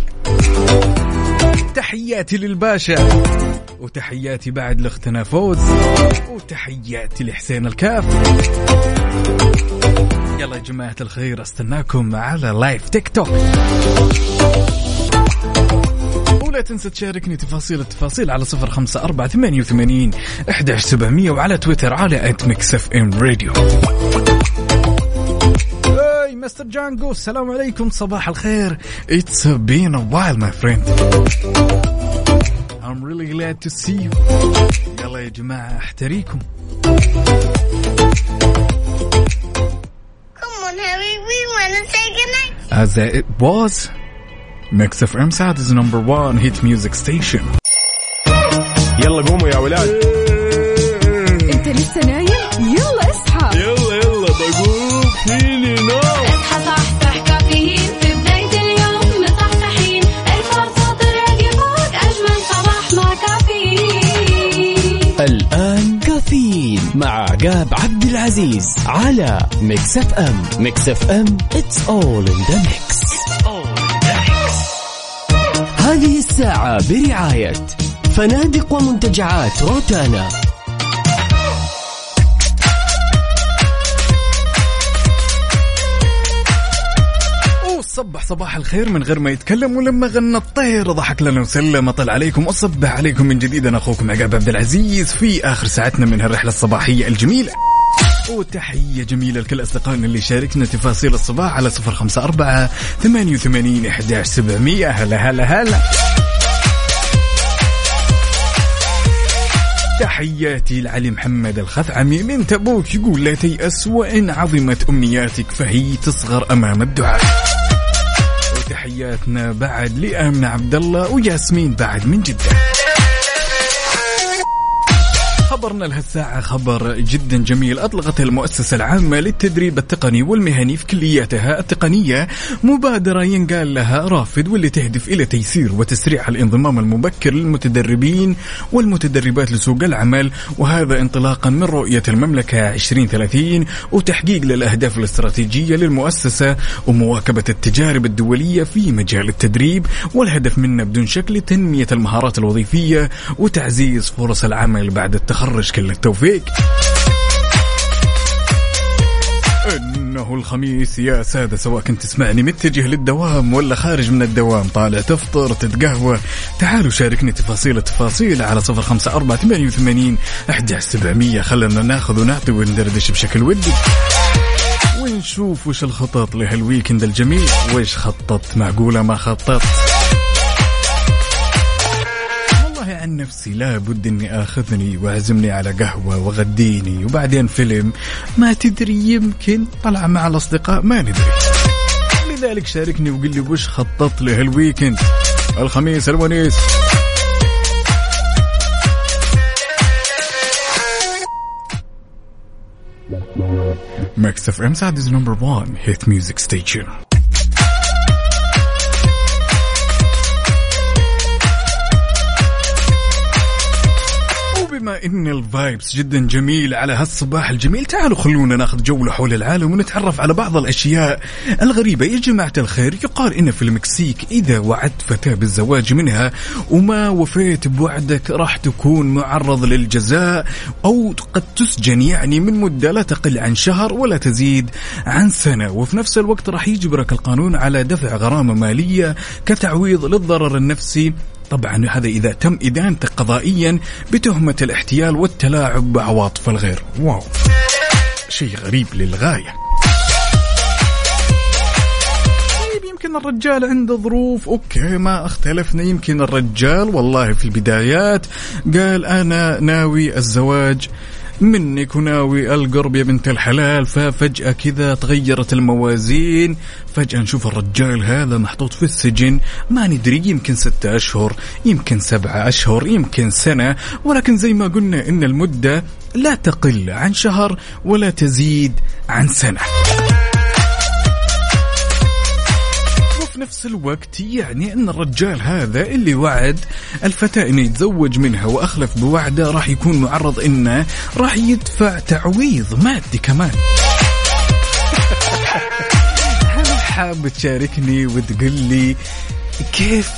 تحياتي للباشا وتحياتي بعد لأختنا فوز وتحياتي لحسين الكاف. يلا يا جماعة الخير أستناكم على لايف تيك توك ولا تنسى تشاركني تفاصيل التفاصيل على صفر خمسة أربعة ثمانية وثمانين أحداش سبعمية وعلى تويتر على at Mix FM Radio hi Mister Django السلام عليكم صباح الخير. It's been a while my friend. I'm really glad to see you. يلا يا جماعة أحتريكم. Come on, Harry, we want to say goodnight. As it was. Mix FM Saudi's number one hit music station. يلا قوموا يا ولاد. انت لسه نايم؟ يلا اصحى. يلا يلا بقوم. فيني نوم. اصحى صحصح كافيين. في بداية اليوم مصحصحين. ارفع صوت الراديو فوق أجمل صباح مع كافيين. الآن كافيين مع عقاب عبد العزيز على Mix FM Mix FM it's all in the mix. هذه الساعة برعاية فنادق ومنتجعات روتانا. وصبح صباح الخير من غير ما يتكلم ولما غنى الطير ضحك لنا وسلم. طل عليكم وصبح عليكم من جديد. أنا أخوكم عقاب عبد العزيز في آخر ساعتنا من هالرحلة الصباحية الجميلة. وتحية جميلة لكل أصدقائنا اللي شاركنا تفاصيل الصباح على صفر خمسة أربعة ثمانية وثمانين إحداش سبعمية. هلا هلا هلا. تحياتي لعلي محمد الخثعمي من تبوك يقول لا تيأس وإن عظمت أمنياتك فهي تصغر أمام الدعاء. وتحياتنا بعد لآمنة عبد الله وياسمين بعد من جدة. خبرنا لهالساعة خبر جدا جميل. أطلقت المؤسسة العامة للتدريب التقني والمهني في كلياتها التقنية. مبادرة ينقال لها رافد واللي تهدف إلى تيسير وتسريع الانضمام المبكر للمتدربين والمتدربات لسوق العمل وهذا انطلاقا من رؤية المملكة 2030 وتحقيق للأهداف الاستراتيجية للمؤسسة ومواكبة التجارب الدولية في مجال التدريب. والهدف منه بدون شك لتنمية المهارات الوظيفية وتعزيز فرص العمل بعد التخرج. كل التوفيق. إنه الخميس يا سادة سواء كنت تسمعني متجه للدوام ولا خارج من الدوام طالع تفطر تتقهوى تعالوا شاركني تفاصيل التفاصيل على صفر خمسة أربعة ثمانية وثمانين أحد سبعمية. خلنا ناخذ ونعطي وندردش بشكل ودي. ونشوف وش الخطط لهالويكند الجميل. وش خططت؟ معقولة ما خططت؟ عن نفسي لابد أني آخذني واعزمني على قهوة وغديني وبعدين فيلم. ما تدري يمكن طلع مع الأصدقاء ما ندري. لذلك شاركني وقل لي وش خططت له الويكند؟ الخميس الونيس. Max FM Saudi's number one hit music station. وبما إن ال vibes جدا جميل على هالصباح الجميل. تعالوا خلونا ناخذ جولة حول العالم ونتعرف على بعض الأشياء الغريبة. يا جماعة الخير يقال إن في المكسيك إذا وعدت فتاة بالزواج منها وما وفيت بوعدك راح تكون معرض للجزاء أو قد تسجن يعني من مدة لا تقل عن شهر ولا تزيد عن سنة. وفي نفس الوقت راح يجبرك القانون على دفع غرامة مالية كتعويض للضرر النفسي طبعا هذا إذا تم إدانتك قضائيا بتهمة الاحتيال والتلاعب بعواطف الغير. واو. شيء غريب للغاية. طيب يمكن الرجال عنده ظروف. أوكي ما أختلفنا. يمكن الرجال والله في البدايات قال أنا ناوي الزواج. منك وناوي القرب يا بنت الحلال. ففجأة كذا تغيرت الموازين. فجأة نشوف الرجال هذا محطوط في السجن. ما ندري يمكن ستة أشهر يمكن سبعة أشهر يمكن سنة. ولكن زي ما قلنا إن المدة لا تقل عن شهر ولا تزيد عن سنة. وفي نفس الوقت يعني أن الرجال هذا اللي وعد الفتاة إنه يتزوج منها وأخلف بوعده راح يكون معرض إنه راح يدفع تعويض مادي كمان. هل حاب تشاركني وتقول لي كيف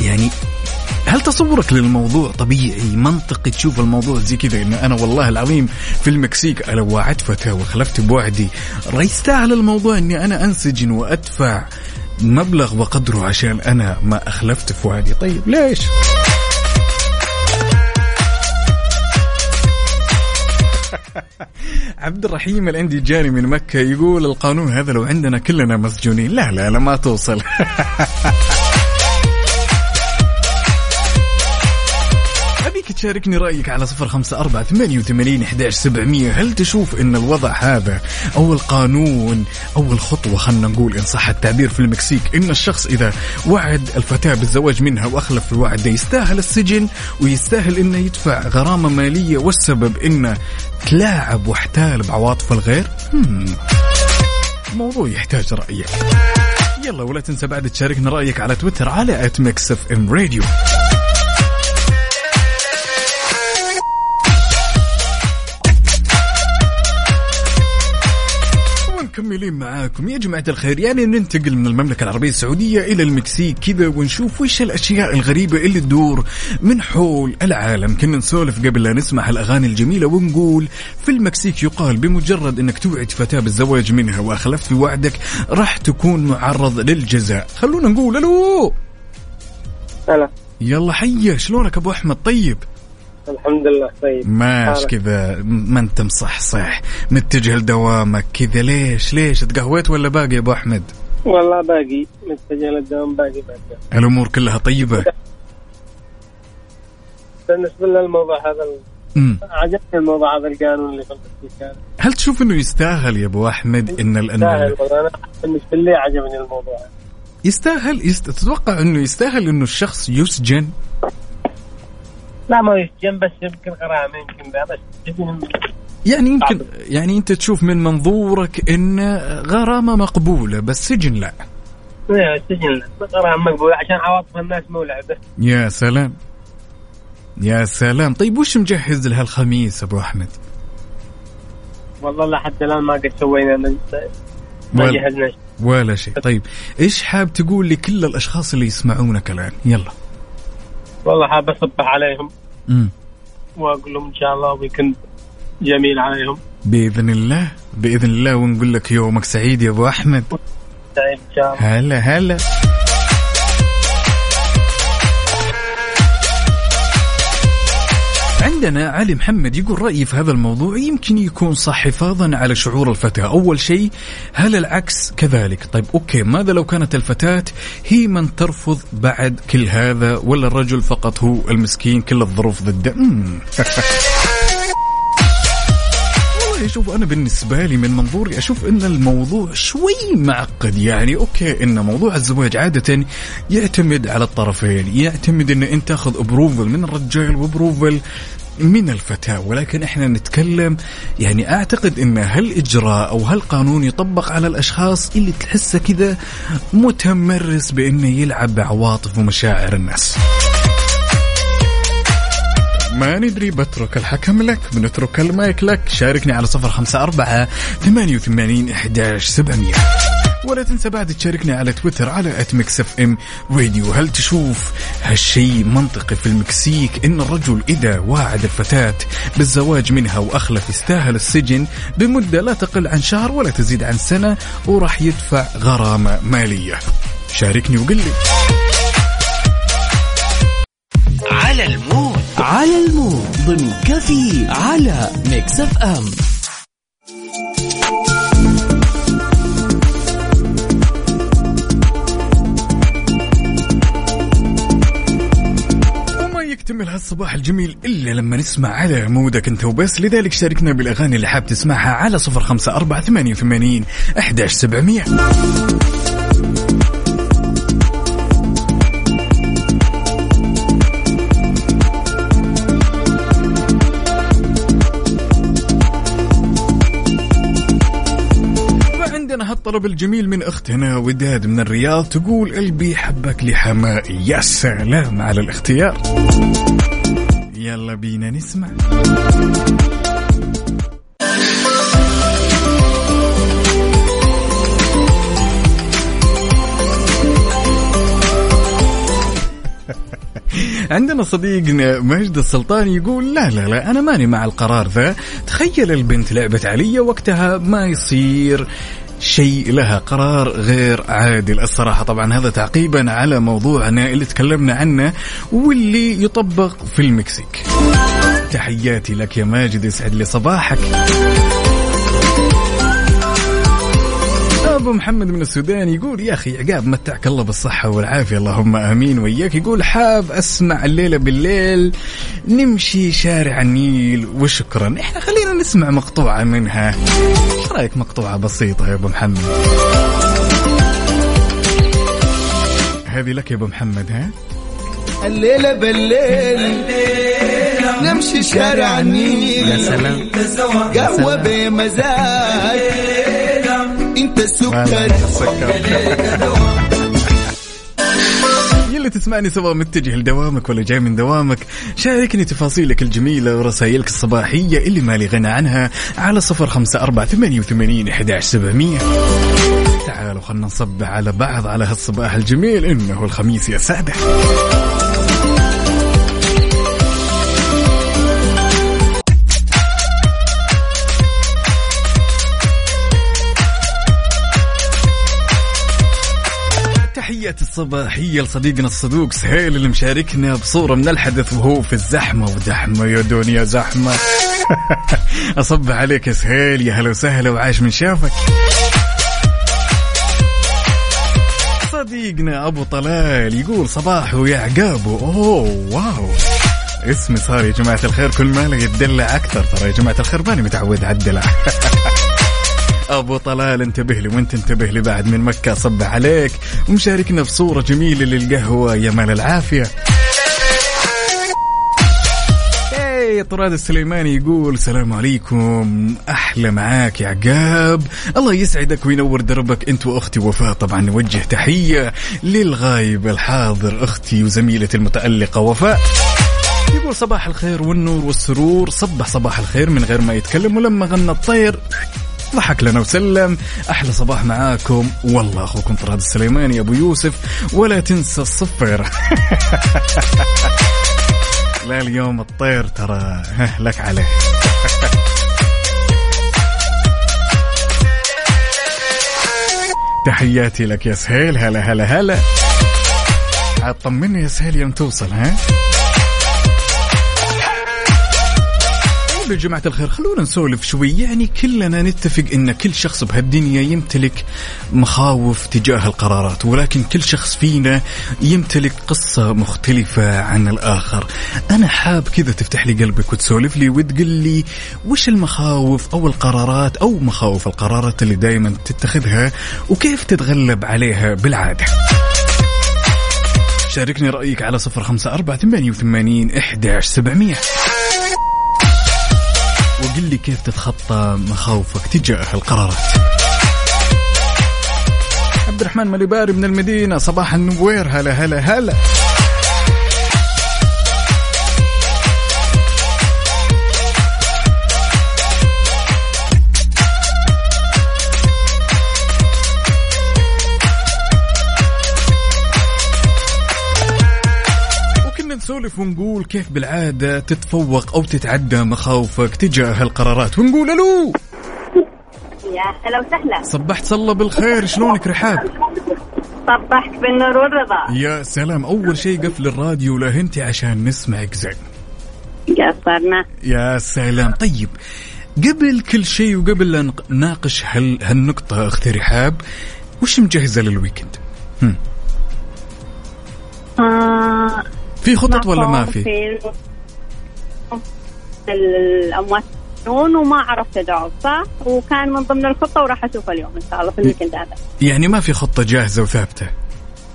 يعني هل تصورك للموضوع طبيعي؟ منطقي تشوف الموضوع زي كذا انه أنا والله العظيم في المكسيك لو وعدت فتاة وخلفت بوعدي. يستاهل الموضوع إني أنا أنسجن وأدفع مبلغ وقدره عشان أنا ما أخلفت في وعدي. طيب ليش؟ عبد الرحيم الاندي جاني من مكة يقول القانون هذا لو عندنا كلنا مسجونين. لا لا لا ما توصل. أبيك تشاركني رأيك على صفر خمسة أربعة ثمانية وثمانين إحداش سبعمية. هل تشوف أن الوضع هذا أو القانون أو الخطوة خلنا نقول إن صح التعبير في المكسيك أن الشخص إذا وعد الفتاة بالزواج منها وأخلف الوعد يستاهل السجن ويستاهل أنه يدفع غرامة مالية والسبب أنه تلاعب واحتال بعواطف الغير. موضوع يحتاج رأيك يلا ولا تنسى بعد تشاركنا رأيك على تويتر على at Mix FM Radio مكملين معاكم. يا جماعة الخير يعني ننتقل من المملكة العربية السعودية إلى المكسيك كذا ونشوف وش الأشياء الغريبة اللي تدور من حول العالم. كنا نسولف قبل لا نسمع الأغاني الجميلة ونقول في المكسيك يقال بمجرد أنك توعد فتاة بالزواج منها وأخلفت في وعدك راح تكون معرض للجزاء. خلونا نقول ألو. هلا. يلا حيا شلونك أبو أحمد؟ طيب. الحمد لله طيب. ماش حالك. كذا ما انت مصحصح متجه لدوامك كذا ليش؟ ليش؟ تقهويت ولا باقي يا أبو أحمد؟ والله باقي متجه للدوام باقي باقي. الأمور كلها طيبة؟ بالنسبة للموضوع هذا. عجبني الموضوع هذا القانون اللي في هل تشوف إنه يستاهل يا أبو أحمد إن ال- يستاهل أنا بالنسبة لي عجبني الموضوع. يستاهل يست... تتوقع إنه يستاهل إنه الشخص يسجن؟ لا ما يسجن بس يمكن غرامه يمكن بس يعني يمكن يعني أنت تشوف من منظورك إن غرامة مقبولة بس سجن لا. إيه، سجن لا. غرامة مقبولة عشان عواطف الناس مو لعبة. يا سلام. يا سلام. طيب وش مجهز لها الخميس أبو أحمد؟ والله لحد الآن ما قد سوينا ما ولا- جهزنا. ولا شيء. طيب إيش حاب تقول لكل الأشخاص اللي يسمعونك الآن؟ يلا. والله حاب اصبح عليهم. امم وأقول لهم إن شاء الله ويكون جميل عليهم. بإذن الله بإذن الله ونقول لك يومك سعيد يا أبو أحمد. سعيد إن شاء الله. هلا هلا. عندنا علي محمد يقول رأيي في هذا الموضوع يمكن يكون صح حفاظا على شعور الفتاة. أول شيء هل العكس كذلك؟ طيب أوكي ماذا لو كانت الفتاة هي من ترفض بعد كل هذا ولا الرجل فقط هو المسكين كل الظروف ضده. والله شوف أنا بالنسبة لي من منظوري أشوف إن الموضوع شوي معقد. يعني okay إن موضوع الزواج عادة يعتمد على الطرفين. يعتمد إن أنت تاخذ approval من الرجال و approval من الفتاة ولكن إحنا نتكلم يعني أعتقد إن هالاجراء أو هالقانون يطبق على الأشخاص اللي تحسه كذا متمرس بإنه يلعب بعواطف ومشاعر الناس. ما ندري بترك الحكم لك بنترك المايك لك. شاركني على صفر خمسة أربعة ثمانية وثمانين إحداش سبعمية. ولا تنسى بعد تشاركني على تويتر على at Mix FM Radio هل تشوف هالشيء منطقي في المكسيك؟ إن الرجل إذا واعد الفتاة بالزواج منها وأخلف يستاهل السجن بمدة لا تقل عن شهر ولا تزيد عن سنة وراح يدفع غرامة مالية. شاركني وقل لي. على ال mood. على ال mood. ضمن كفي على Mix FM وما يكتمل هالصباح الجميل إلا لما نسمع على mood ك أنت وبس. لذلك شاركنا بالأغاني اللي حاب تسمعها على صفر خمسة أربعة ثمانية وثمانين أحداش سبعمية. هالطلب الجميل من أختنا وداد من الرياض تقول قلبي حبك لحمائي يا سلام على الاختيار. يلا بينا نسمع. عندنا صديقنا مجد السلطان يقول لا لا لا أنا ماني مع القرار ذا. تخيل البنت لعبت علي وقتها ما يصير. شيء لها قرار غير عادل الصراحة. طبعا هذا تعقيبا على موضوعنا اللي تكلمنا عنه واللي يطبق في المكسيك. تحياتي لك يا ماجد يسعد لي صباحك. أبو محمد من السودان يقول يا أخي عقاب متعك الله بالصحة والعافية اللهم آمين. وياك يقول حاب أسمع الليلة بالليل نمشي شارع النيل وشكرا. إحنا خلينا نسمع مقطوعة منها. إيش رأيك مقطوعة بسيطة يا أبو محمد؟ هذه لك يا أبو محمد ها؟ الليلة بالليل نمشي شارع النيل يا سلام. قهوة بمزاج. انت السكر يلي تسمعني سواء متجه لدوامك ولا جاي من دوامك. شاركني تفاصيلك الجميلة ورسائلك الصباحية اللي مالي غنى عنها على صفر خمسة أربعة ثمانية وثمانين إحداش سبعمية. تعالوا خلنا نصبح على بعض على هالصباح الجميل إنه الخميس يا سادة. تحيات الصباحية لصديقنا الصدوق سهيل اللي مشاركنا بصورة من الحدث وهو في الزحمة وزحمة يا دنيا زحمة. أصبح عليك يا سهيل يا هلا وسهلا وعاش من شافك. صديقنا أبو طلال يقول صباحو يا عقابو. أوه واو. اسمي صار يا جماعة الخير كل ما له يتدلع أكثر. ترى يا جماعة الخير ماني متعود على الدلع. أبو طلال انتبه لي وانت انتبه لي بعد من مكة صبح عليك. ومشاركنا بصوره جميلة للقهوة يا مال العافية. إيه، طراد السليماني يقول السلام عليكم أحلى معاك يا عقاب. الله يسعدك وينور دربك أنت وأختي وفاء. طبعا نوجه تحية للغايب الحاضر أختي وزميلتي المتألقة وفاء. يقول صباح الخير والنور والسرور. صبح صباح الخير من غير ما يتكلم ولما غنى الطير. ضحك لنا وسلم أحلى صباح معاكم. والله أخوكم طراد السليماني أبو يوسف. ولا تنسى الصفر. لا اليوم الطير ترى لك عليه. تحياتي لك يا سهيل. هلا هلا هلا. عاد طمني يا سهيل يوم توصل ها؟ طيب يا جماعة الخير خلونا نسولف شوي. يعني كلنا نتفق إن كل شخص بهالدنيا يمتلك مخاوف تجاه القرارات ولكن كل شخص فينا يمتلك قصة مختلفة عن الآخر. أنا حاب كذا تفتح لي قلبك وتسولف لي وتقول لي وش المخاوف أو القرارات أو مخاوف القرارات اللي دائما تتخذها وكيف تتغلب عليها بالعادة. شاركني رأيك على صفر خمسة أربعة ثمانية وثمانين إحداش سبعمية. وقل لي كيف تتخطى مخاوفك تجاه القرارات؟ عبد الرحمن مليباري من المدينة صباح النوير هلا هلا هلا. نسولف ونقول كيف بالعادة تتفوق أو تتعدى مخاوفك تجاه القرارات ونقول ألو. يا هلا وسهلا. صبحت صلى بالخير شلونك رحاب؟ صبحك بالنور والرضا. يا سلام أول شيء قفل الراديو لهنتي عشان نسمعك زين قصرنا. يا سلام. طيب قبل كل شيء وقبل لا نناقش هال هالنقطة أختي رحاب وش مجهزة للويكند؟ هم. آه في خطط ولا ما في؟ الاموات وما عرفت ادعو صح؟ وكان من ضمن الخطة وراح اشوفه اليوم إن شاء الله في الويكند هذا. يعني ما في خطة جاهزة وثابتة؟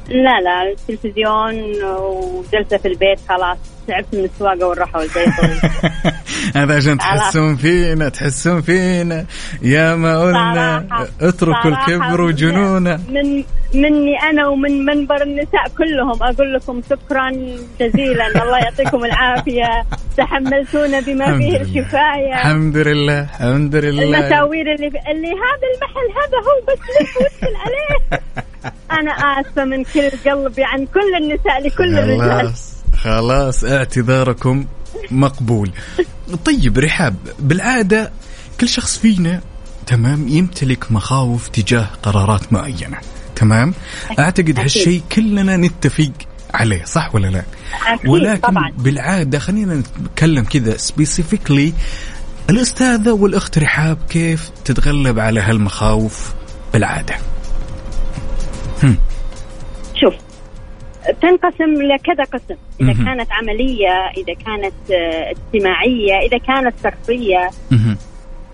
لا لا التلفزيون وجلسة في البيت خلاص تعبت من السواقة والراحة والبيت هذا عشان. تحسون فينا تحسون فينا. يا ما قلنا اتركوا الكبر وجنونه. من مني أنا ومن منبر النساء كلهم أقول لكم شكرا جزيلا. الله يعطيكم العافية. تحملتونا بما فيه. الكفاية. الحمد لله الحمد لله. المساوير اللي اللي هذا المحل هذا هو بس لف عليه. أنا آسفة من كل قلبي عن كل النساء لكل الرجال. خلاص خلاص اعتذاركم مقبول. طيب رحاب بالعادة كل شخص فينا تمام يمتلك مخاوف تجاه قرارات معينة تمام؟ أعتقد أكيد. هالشيء كلنا نتفق عليه صح ولا لا؟ أكيد ولكن طبعا. بالعادة خلينا نتكلم كذا سبيسيفيكلي الأستاذة والأخت رحاب كيف تتغلب على هالمخاوف بالعادة؟ هم. شوف تنقسم لكذا قسم. إذا مهم. كانت عملية إذا كانت آه، اجتماعية إذا كانت شخصيه.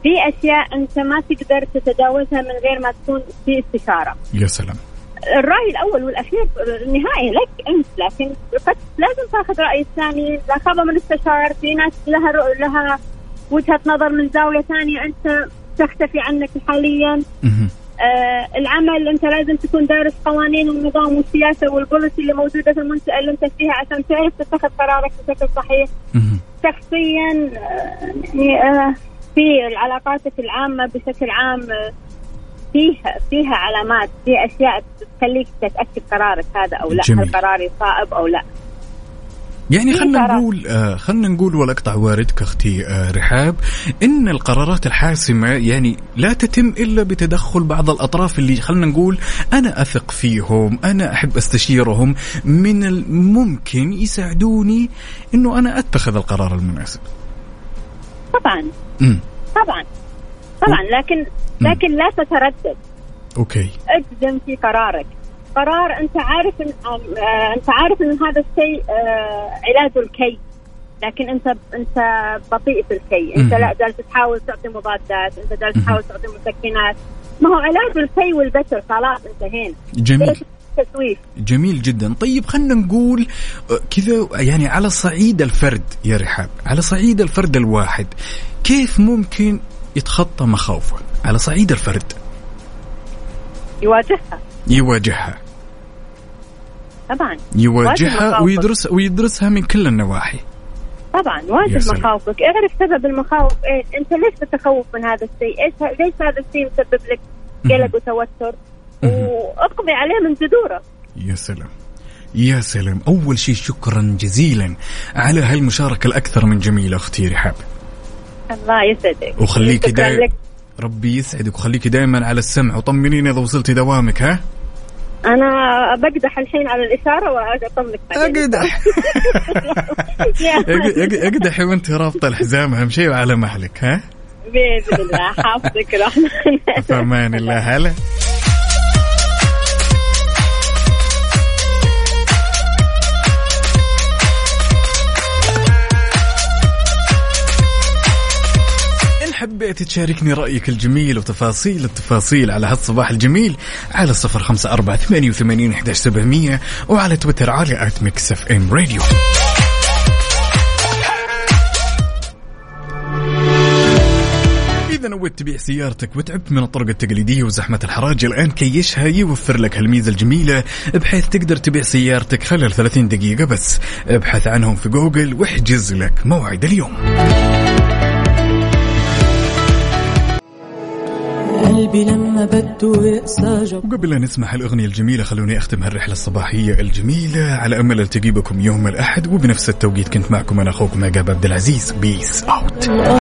في أشياء أنت ما تقدر تتجاوزها من غير ما تكون في استشارة. يا سلام. الرأي الأول والأخير النهائي لك أنت لكن قد لازم تاخذ رأي الثاني. لا خاب من استشار في ناس لها رؤ- لها وجهة نظر من زاوية ثانية أنت تختفي عنك حاليا. آه العمل أنت لازم تكون دارس قوانين والنظام والسياسة والبوليسي اللي موجودة في المنطقة اللي أنت فيها عشان تعرف تتخذ قرارك بشكل صحيح. شخصيا يعني آه في العلاقات العامة بشكل عام آه فيها فيها علامات في أشياء تخليك تتأكد قرارك هذا أو لا جميل. هل قراري صائب أو لا. يعني قرار. نقول آه خلنا نقول ولا اقطع واردك أختي آه رحاب إن القرارات الحاسمة يعني لا تتم إلا بتدخل بعض الأطراف اللي خلنا نقول أنا أثق فيهم أنا أحب أستشيرهم من الممكن يساعدوني إنه أنا أتخذ القرار المناسب. طبعا. امم طبعا. طبعا. لكن لكن لا تتردد. Okay. أجزم في قرارك. قرار أنت عارف ان آه، أنت عارف إن هذا الشيء آه، علاجه الكي لكن أنت أنت بطيء في الكي. أنت. لا جالس تحاول تعطي مضادات أنت جالس تحاول تعطي مسكنات. ما هو علاج الكي والبتر خلاص انتهينا جميل. ليش تسويف جميل جدا. طيب خلينا نقول آه، كذا يعني على صعيد الفرد يا رحاب على صعيد الفرد الواحد كيف ممكن يتخطى مخاوفه؟ على صعيد الفرد. يواجهها. يواجهها. طبعا. يواجهها. ويدرس ويدرسها من كل النواحي. طبعا واجه. مخاوفك. اعرف سبب المخاوف إيش؟ انت ليش تتخوف من هذا الشيء؟ إيش ليش هذا الشيء مسبب لك قلق وتوتر؟ واقضي عليه من جذوره. يا سلام. يا سلام. أول شيء شكرا جزيلا على هالمشاركة الأكثر من جميلة أختي رحاب. الله يسعدك. وخليكي دايما. ربي يسعدك. وخليكي دائما على السمع. وطمنيني إذا وصلتي دوامك ها؟ أنا بقدح الحين على الإشارة واطمنك أقدح. اقدحي وأنت رابطة الحزام أهم شيء وعلى مهلك ها؟ بإذن الله. حافظك رحمن في أمان الله. هلا. حبيت تشاركني رأيك الجميل وتفاصيل التفاصيل على هالصباح الجميل على صفر خمسة أربعة ثمانية وثمانين إحداش سبعمية وعلى تويتر على at Mix FM Radio. إذا نويت تبيع سيارتك وتعبت من الطرق التقليدية وزحمة الحراج الآن Cashha يوفر لك هالميزة الجميلة بحيث تقدر تبيع سيارتك خلال 30 دقيقة بس. ابحث عنهم في جوجل واحجز لك موعد اليوم. قلبي لما بده يقسى جب. وقبل لا نسمع الأغنية الجميلة خلوني أختم هالرحلة الصباحية الجميلة على أمل ألتقي بكم يوم الأحد وبنفس التوقيت كنت معكم أنا أخوكم عقاب عبد العزيز. بيس أوت